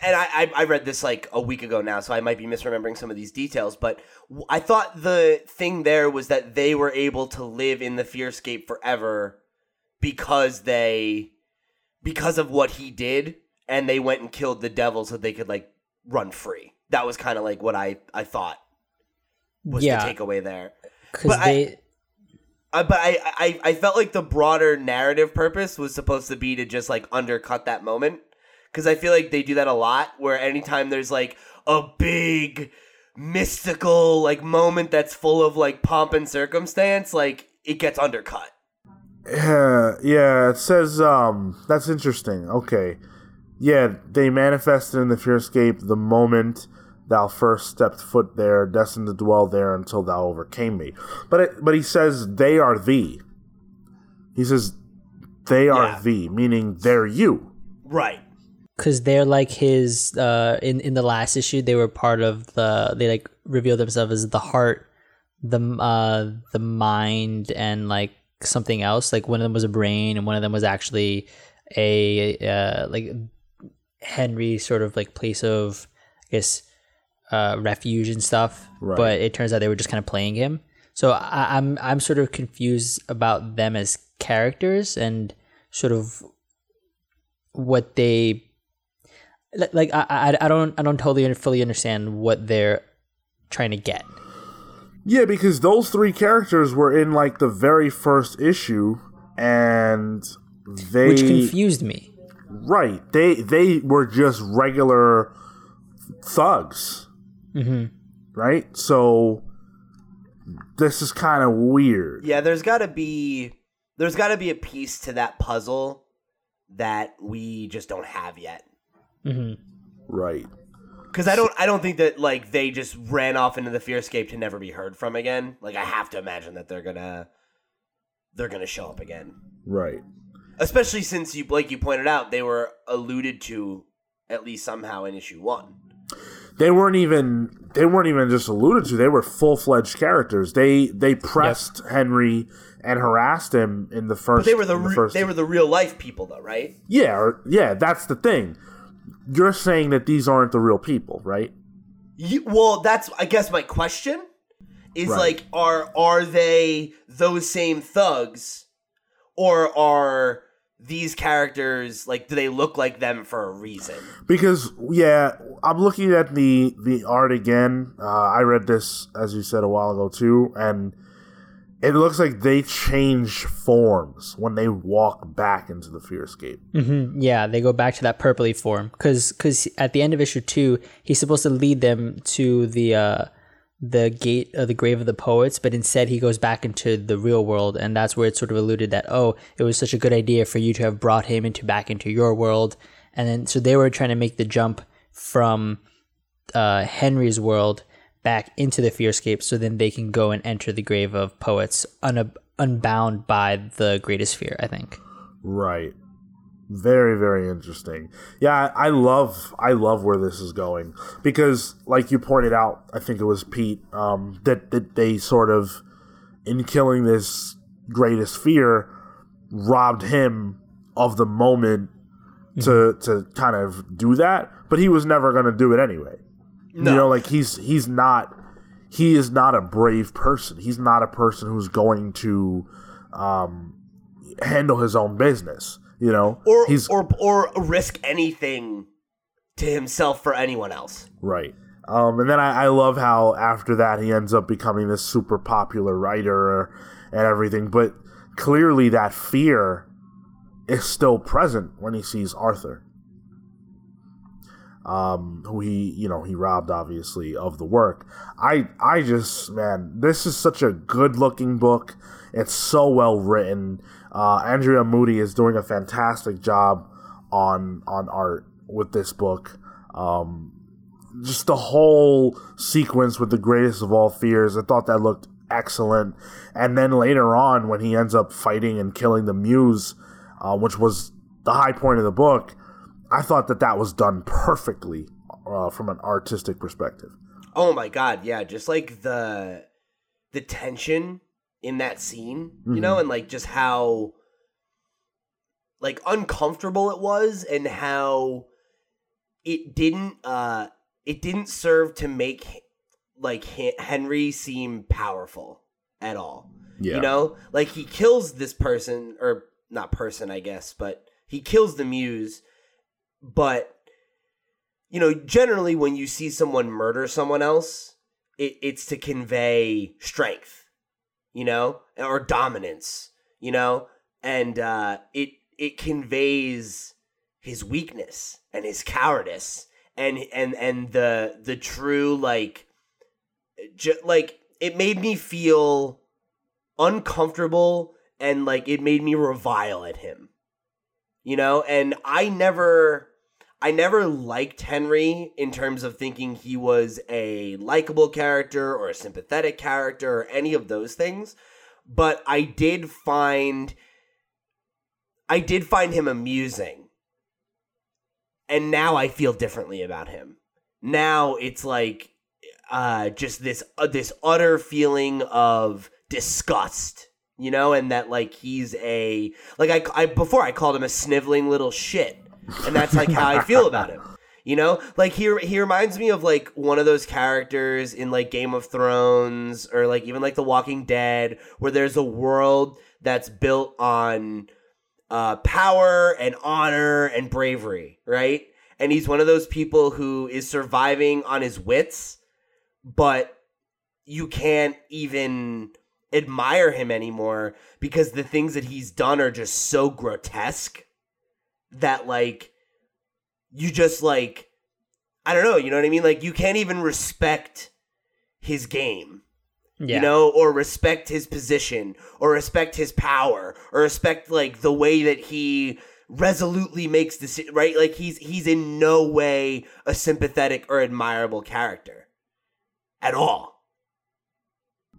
And I, I I read this like a week ago now, so I might be misremembering some of these details. But I thought the thing there was that they were able to live in the fearscape forever because they, because of what he did, and they went and killed the devil so they could like run free. That was kind of like what I I thought was Yeah. the takeaway there. Because But I- they, Uh, but I, I I felt like the broader narrative purpose was supposed to be to just like undercut that moment because I feel like they do that a lot where anytime there's like a big mystical like moment that's full of like pomp and circumstance like it gets undercut. Yeah, yeah, it says um that's interesting. Okay. Yeah, they manifested in the fearscape the moment thou first stepped foot there, destined to dwell there until thou overcame me. But it, but he says they are thee. He says they are Yeah. thee, meaning they're you. Right. because they're like his uh in in the last issue they were part of the they like revealed themselves as the heart the uh the mind and like something else like one of them was a brain and one of them was actually a uh like henry sort of like place of i guess uh refuge and stuff Right. but it turns out they were just kind of playing him so I, i'm i'm sort of confused about them as characters and sort of what they li- like I, I I don't I don't totally fully understand what they're trying to get. Yeah, because those three characters were in like the very first issue, and they Which confused me. Right they they were just regular thugs, hmm right? So this is kind of weird. Yeah, there's got to be there's got to be a piece to that puzzle that we just don't have yet. hmm Right. Cuz I don't I don't think that like they just ran off into the fearscape to never be heard from again. Like I have to imagine that they're going to they're going to show up again. Right. Especially since you like you pointed out they were alluded to at least somehow in issue 1. They weren't even they weren't even just alluded to. They were full fledged characters. They they pressed Henry and harassed him in the first. But they were the, in re- first they were the real life people though, right? yeah or, yeah. That's the thing. You're saying that these aren't the real people, right? You, well, that's I guess my question is Right. like are are they those same thugs or are these characters like do they look like them for a reason? Because yeah, I'm looking at the the art again. Uh, I read this as you said a while ago too, and it looks like they change forms when they walk back into the fearscape. hmm Yeah, they go back to that purpley form because because at the end of issue two, he's supposed to lead them to the uh, the gate of the grave of the poets, but instead he goes back into the real world, and that's where it's sort of alluded that oh, it was such a good idea for you to have brought him into back into your world, and then so they were trying to make the jump from uh, Henry's world back into the fearscape, so then they can go and enter the grave of poets un- unbound by the greatest fear. I think. Right. Very, very interesting. Yeah, I love I love where this is going because, like you pointed out, I think it was Pete um, that that they sort of, in killing this greatest fear, robbed him of the moment to to kind of do that. But he was never going to do it anyway. No. You know, like he's he's not he is not a brave person. He's not a person who's going to um, handle his own business. You know, Or he's or or risk anything to himself for anyone else. right. Um, and then I, I love how after that he ends up becoming this super popular writer and everything. But clearly, that fear is still present when he sees Arthur, um, who he you know he robbed obviously of the work. I I just man, this is such a good looking book. It's so well written. Uh, Andrea Mutti is doing a fantastic job on on art with this book. Um, just the whole sequence with the greatest of all fears. I thought that looked excellent. And then later on, when he ends up fighting and killing the Muse, uh, which was the high point of the book, I thought that that was done perfectly uh, from an artistic perspective. Oh my god, yeah, just like the the tension in that scene, you know, and like just how like uncomfortable it was and how it didn't uh it didn't serve to make like Henry seem powerful at all. Yeah. You know, like he kills this person or not person, I guess, but he kills the muse, but you know, generally when you see someone murder someone else, it, it's to convey strength, you know, or dominance, you know, and uh, it it conveys his weakness and his cowardice and and and the the true like ju- like it made me feel uncomfortable and like it made me revile at him you know? And i never I never liked Henry in terms of thinking he was a likable character or a sympathetic character or any of those things, but I did find I did find him amusing. And now I feel differently about him. Now it's like uh just this uh, this utter feeling of disgust you know and that like he's a like I, I before i called him a sniveling little shit and that's like how i feel about him. You know? Like he, he reminds me of like one of those characters in like game of thrones or like even like the walking dead where there's a world that's built on uh, power and honor and bravery right? And he's one of those people who is surviving on his wits but you can't even admire him anymore because the things that he's done are just so grotesque that like you just like I don't know, you know what I mean? Like you can't even respect his game. Yeah. You know, or respect his position, or respect his power, or respect like the way that he resolutely makes decisions. Right? Like he's he's in no way a sympathetic or admirable character at all.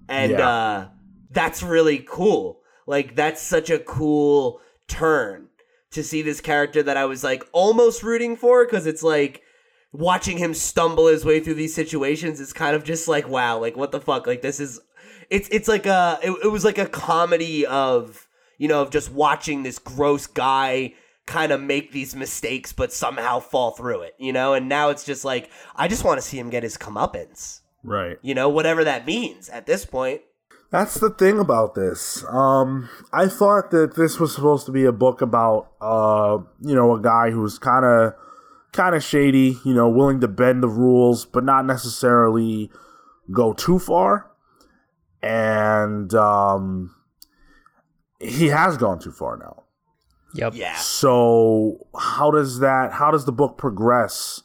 And Yeah. uh that's really cool. Like that's such a cool turn to see this character that I was like almost rooting for cuz it's like watching him stumble his way through these situations is kind of just like wow, like what the fuck? Like this is it's it's like a it, it was like a comedy of you know of just watching this gross guy kind of make these mistakes but somehow fall through it, you know? And now it's just like I just want to see him get his comeuppance. Right. You know, whatever that means at this point. That's the thing about this. Um, I thought that this was supposed to be a book about, uh, you know, a guy who's kind of, kind of shady. You know, willing to bend the rules, but not necessarily go too far. And um, he has gone too far now. Yep. Yeah. So how does that? How does the book progress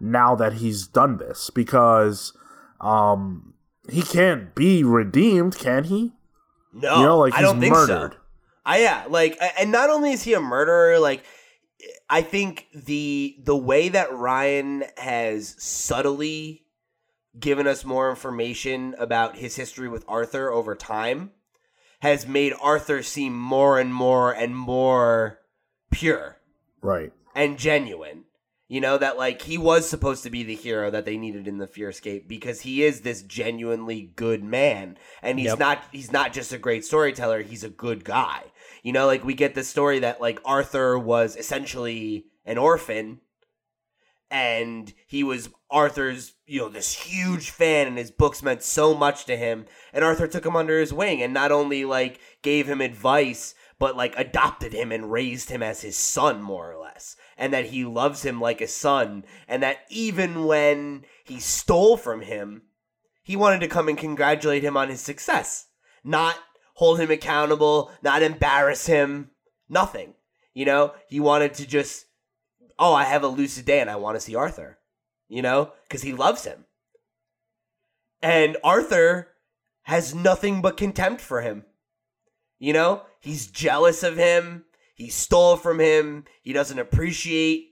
now that he's done this? Because um, he can't be redeemed, can he? No, You know, like I he's don't think murdered. so. I yeah, like, and not only is he a murderer, like, I think the the way that Ryan has subtly given us more information about his history with Arthur over time has made Arthur seem more and more and more pure Right. and genuine. You know that like he was supposed to be the hero that they needed in the Fearscape because he is this genuinely good man and he's Yep. not he's not just a great storyteller, he's a good guy. You know, like we get the story that like Arthur was essentially an orphan and he was Arthur's, you know, this huge fan and his books meant so much to him and Arthur took him under his wing and not only like gave him advice but like adopted him and raised him as his son more or less and that he loves him like a son and that even when he stole from him he wanted to come and congratulate him on his success. Not hold him accountable not embarrass him nothing. You know he wanted to just oh i have a lucid day and i want to see arthur you know because he loves him. And arthur has nothing but contempt for him. You know, he's jealous of him. He stole from him. He doesn't appreciate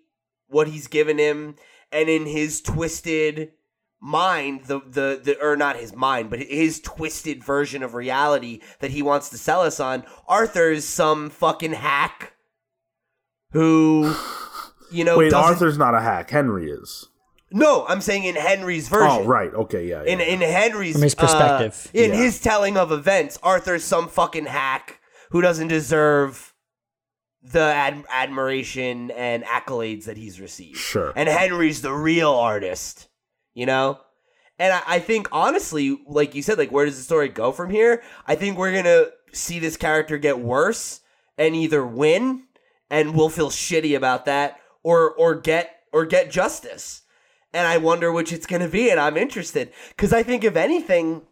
what he's given him. And in his twisted mind, the, the, the, or not his mind, but his twisted version of reality that he wants to sell us on, Arthur's some fucking hack who, you know, Wait, Arthur's not a hack. Henry is. No, I'm saying in Henry's version. Oh, right. Okay. Yeah. In yeah. in Henry's From his uh, perspective. in Yeah. his telling of events, Arthur's some fucking hack who doesn't deserve the ad- admiration and accolades that he's received. Sure. And Henry's the real artist, you know? And I, I think honestly, like you said, like where does the story go from here? I think we're gonna see this character get worse and either win and we'll feel shitty about that, or or get or get justice. And I wonder which it's gonna be, and I'm interested. Cause I think if anything,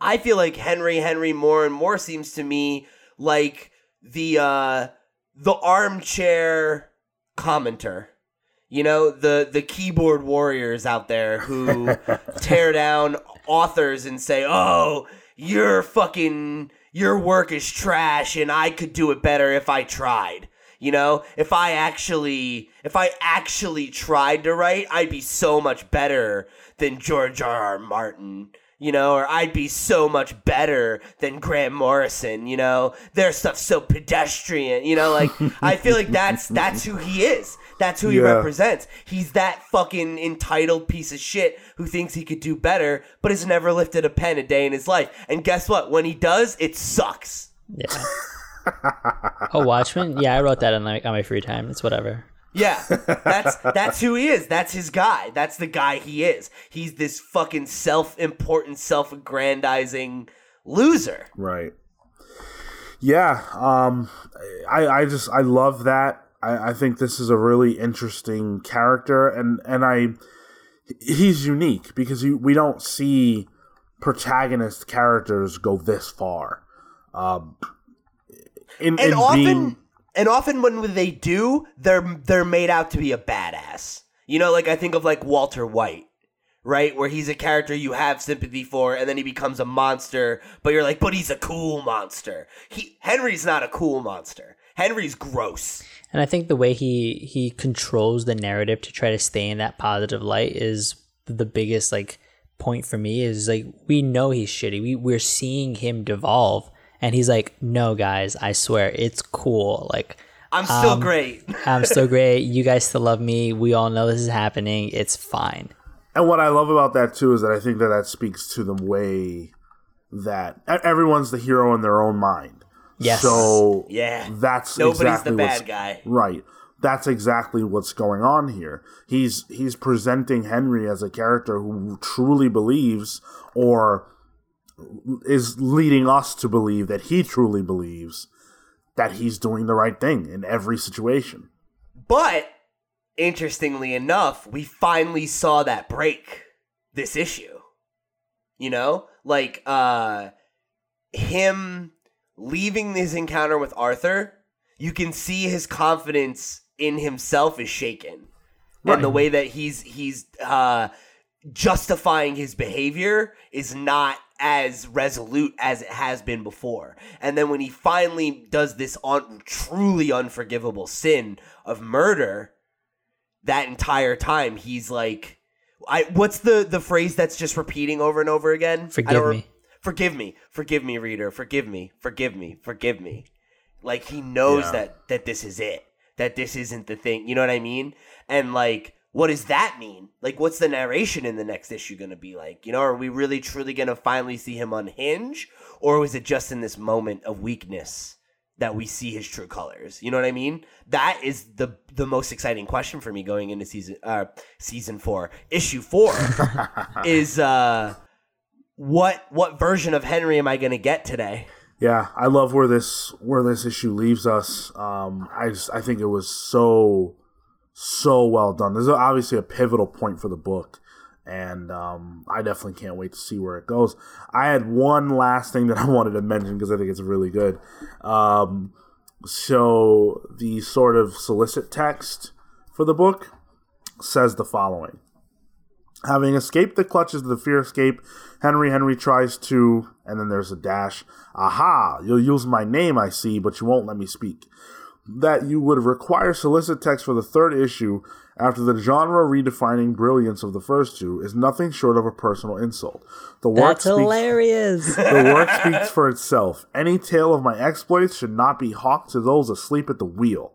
I feel like Henry Henry more and more seems to me like the uh the armchair commenter. You know, the the keyboard warriors out there who tear down authors and say, "Oh, your fucking your work is trash and I could do it better if I tried." You know, if I actually, if I actually tried to write, I'd be so much better than George R. R. Martin. You know, or I'd be so much better than Grant Morrison. You know, their stuff's so pedestrian. You know, like I feel like that's that's who he is. That's who he Yeah. represents. He's that fucking entitled piece of shit who thinks he could do better, but has never lifted a pen a day in his life. And guess what? When he does, it sucks. Yeah. oh, Watchmen. Yeah, I wrote that on like on my free time. It's whatever. Yeah, that's that's who he is. That's his guy. That's the guy he is. He's this fucking self-important, self-aggrandizing loser. Right. Yeah. Um. I I just I love that. I, I think this is a really interesting character, and and I he's unique because you, we don't see protagonist characters go this far. Um. In, And in often being and often when they do, they're they're made out to be a badass. You know, like I think of like Walter White, right? Where he's a character you have sympathy for, and then he becomes a monster, but you're like, but he's a cool monster. He Henry's not a cool monster. Henry's gross. And I think the way he he controls the narrative to try to stay in that positive light is the biggest like point for me is like we know he's shitty. We we're seeing him devolve and he's like, "No guys, I swear it's cool. Like I'm still Um, great. I'm still great. You guys still love me. We all know this is happening. It's fine." And what I love about that too is that I think that that speaks to the way that everyone's the hero in their own mind. Yes. So Yeah. that's Nobody's exactly the bad guy. Right. That's exactly what's going on here. He's he's presenting Henry as a character who truly believes or is leading us to believe that he truly believes that he's doing the right thing in every situation. But interestingly enough, we finally saw that break this issue. You know, like uh him leaving his encounter with Arthur, you can see his confidence in himself is shaken. And the way that he's he's uh justifying his behavior is not as resolute as it has been before. And then when he finally does this un- truly unforgivable sin of murder, that entire time he's like, "I what's the the phrase that's just repeating over and over again? Forgive me. Forgive me, forgive me, reader. Forgive me, forgive me, forgive me. Like he knows Yeah. that that this is it. That this isn't the thing. You know what I mean? And like, what does that mean? Like, what's the narration in the next issue going to be like? You know, are we really truly going to finally see him unhinge, or was it just in this moment of weakness that we see his true colors? You know what I mean? That is the the most exciting question for me going into season uh season four, issue four, is uh what what version of Henry am I going to get today? Yeah, I love where this where this issue leaves us. Um, I just, I think it was so so well done. This is obviously a pivotal point for the book, and um, I definitely can't wait to see where it goes. I had one last thing that I wanted to mention because I think it's really good. Um, so the sort of solicit text for the book says the following. Having escaped the clutches of the Fearscape, Henry Henry tries to, and then there's a dash. Aha! You'll use my name, I see, but you won't let me speak. That you would require solicit text for the third issue after the genre redefining brilliance of the first two is nothing short of a personal insult. The work That's speaks, hilarious. the work speaks for itself. Any tale of my exploits should not be hawked to those asleep at the wheel.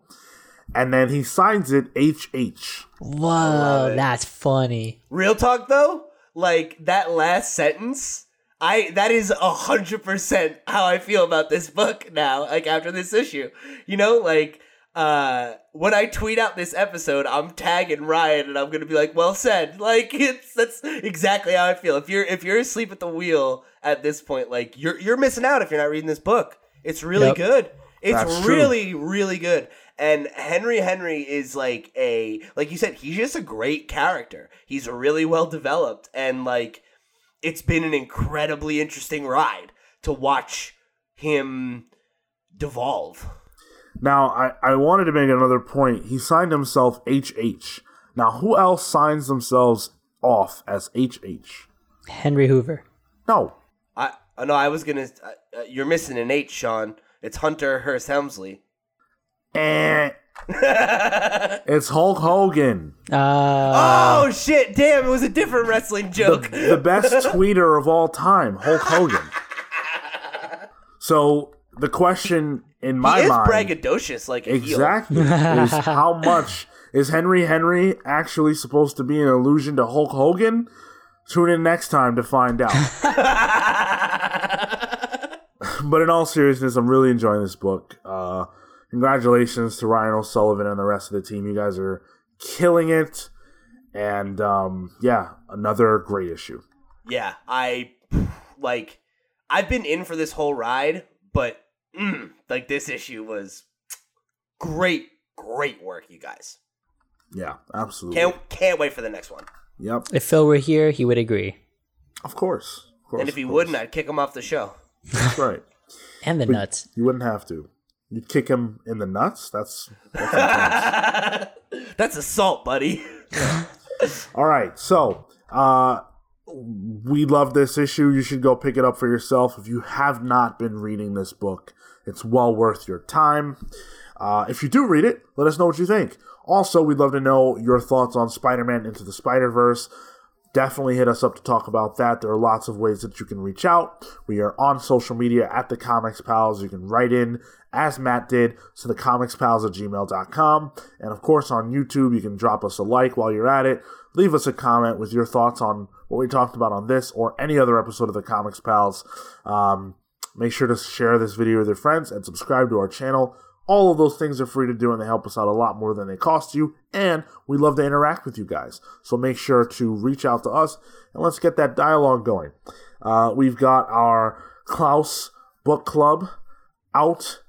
And then he signs it HH. Whoa, that's funny. Real talk though, like that last sentence, I that is a hundred percent how I feel about this book now. Like after this issue, you know, like uh when I tweet out this episode, I'm tagging Ryan and I'm gonna be like, "Well said." Like it's that's exactly how I feel. If you're if you're asleep at the wheel at this point, like you're you're missing out if you're not reading this book. It's really Yep. good. It's That's true. really really good. And Henry Henry is like a like you said, he's just a great character. He's really well developed and like it's been an incredibly interesting ride to watch him devolve. Now, I, I wanted to make another point. He signed himself HH. Now, who else signs themselves off as HH? Henry Hoover. No. I uh, no, I was gonna. Uh, uh, you're missing an H, Sean. It's Hunter Hearst Helmsley. Eh, It's Hulk Hogan, Uh, oh shit! Damn, it was a different wrestling joke. the best tweeter of all time, Hulk Hogan. So the question in my he is mind, braggadocious like a heel. exactly, is how much is Henry Henry actually supposed to be an allusion to Hulk Hogan? Tune in next time to find out. but in all seriousness, I'm really enjoying this book. Uh, congratulations to Ryan O'Sullivan and the rest of the team. You guys are killing it. And um, yeah, another great issue. Yeah, I like. I've been in for this whole ride, but mm, like this issue was great, great work, you guys. Yeah, absolutely. Can't can't wait for the next one. Yep, if Phil were here, he would agree. of course. Of course And if he of wouldn't. I'd kick him off the show. that's right. And the nuts. You wouldn't have to. You'd kick him in the nuts. That's, that's. That's assault, buddy. All right, so uh, we love this issue. You should go pick it up for yourself. If you have not been reading this book, it's well worth your time. Uh, if you do read it, let us know what you think. Also, we'd love to know your thoughts on Spider Man Into the Spider Verse. Definitely hit us up to talk about that. There are lots of ways that you can reach out. We are on social media at the Comics Pals. You can write in, as Matt did, to the Comics Pals at gmail.com. And of course, on YouTube, you can drop us a like while you're at it. Leave us a comment with your thoughts on what we talked about on this or any other episode of the Comics Pals. Um, make sure to share this video with your friends and subscribe to our channel. All of those things are free to do and they help us out a lot more than they cost you. And we love to interact with you guys. So make sure to reach out to us and let's get that dialogue going. Uh, we've got our Klaus book club out.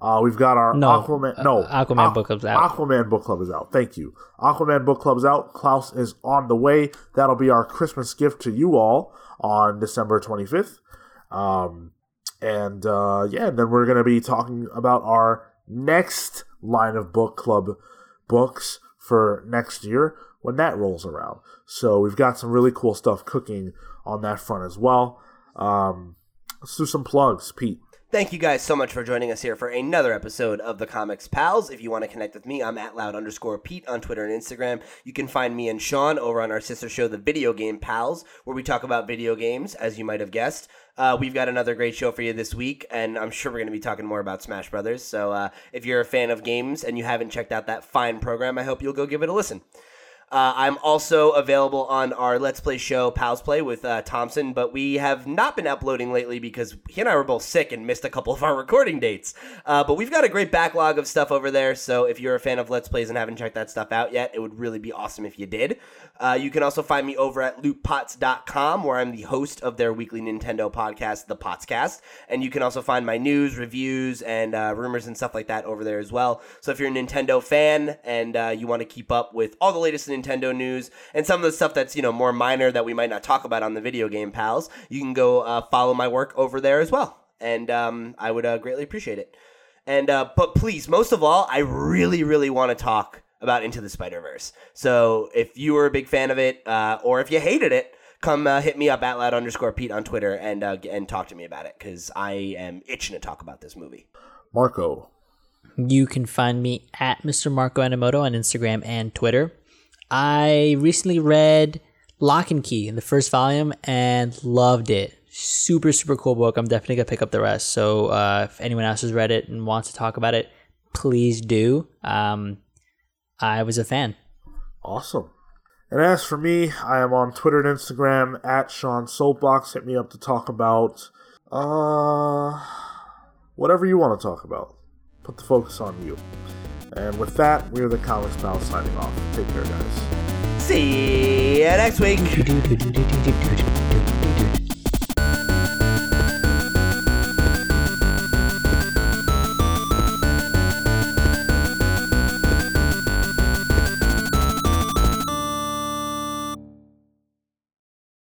Uh, we've got our No, Aquaman. No, uh, Aquaman Aqu- book club's out. Aquaman book club is out. Thank you. Aquaman book club's out. Klaus is on the way. That'll be our Christmas gift to you all on December 25th. Um, and uh, yeah, then we're going to be talking about our next line of book club books for next year when that rolls around. So we've got some really cool stuff cooking on that front as well. Um, let's do some plugs, Pete. Thank you guys so much for joining us here for another episode of the Comics Pals. If you want to connect with me, I'm at loud underscore Pete on Twitter and Instagram. You can find me and Sean over on our sister show, The Video Game Pals, where we talk about video games, as you might have guessed. Uh, we've got another great show for you this week, and I'm sure we're going to be talking more about Smash Brothers. So uh, if you're a fan of games and you haven't checked out that fine program, I hope you'll go give it a listen. Uh, I'm also available on our Let's Play show, Pals Play, with uh, Thompson, but we have not been uploading lately because he and I were both sick and missed a couple of our recording dates. Uh, but we've got a great backlog of stuff over there, so if you're a fan of Let's Plays and haven't checked that stuff out yet, it would really be awesome if you did. Uh, you can also find me over at lootpots.com, where I'm the host of their weekly Nintendo podcast, The Potscast. And you can also find my news, reviews, and uh, rumors and stuff like that over there as well. So if you're a Nintendo fan and uh, you want to keep up with all the latest Nintendo news and some of the stuff that's you know more minor that we might not talk about on the video game pals, you can go uh, follow my work over there as well. And um, I would uh, greatly appreciate it. And uh, but please, most of all, I really, really want to talk about Into the Spider Verse. So if you were a big fan of it, uh, or if you hated it, come uh, hit me up at loud underscore Pete on Twitter and uh, and talk to me about it because I am itching to talk about this movie. Marco. You can find me at Mr. Marco Animoto on Instagram and Twitter. I recently read Locke and Key in the first volume and loved it. Super, super cool book. I'm definitely going to pick up the rest. So uh, if anyone else has read it and wants to talk about it, please do. Um, I was a fan. Awesome. And as for me, I am on Twitter and Instagram at Sean Soapbox. Hit me up to talk about uh whatever you want to talk about. Put the focus on you. And with that, we are the Comics Pals signing off. Take care, guys. See you next week.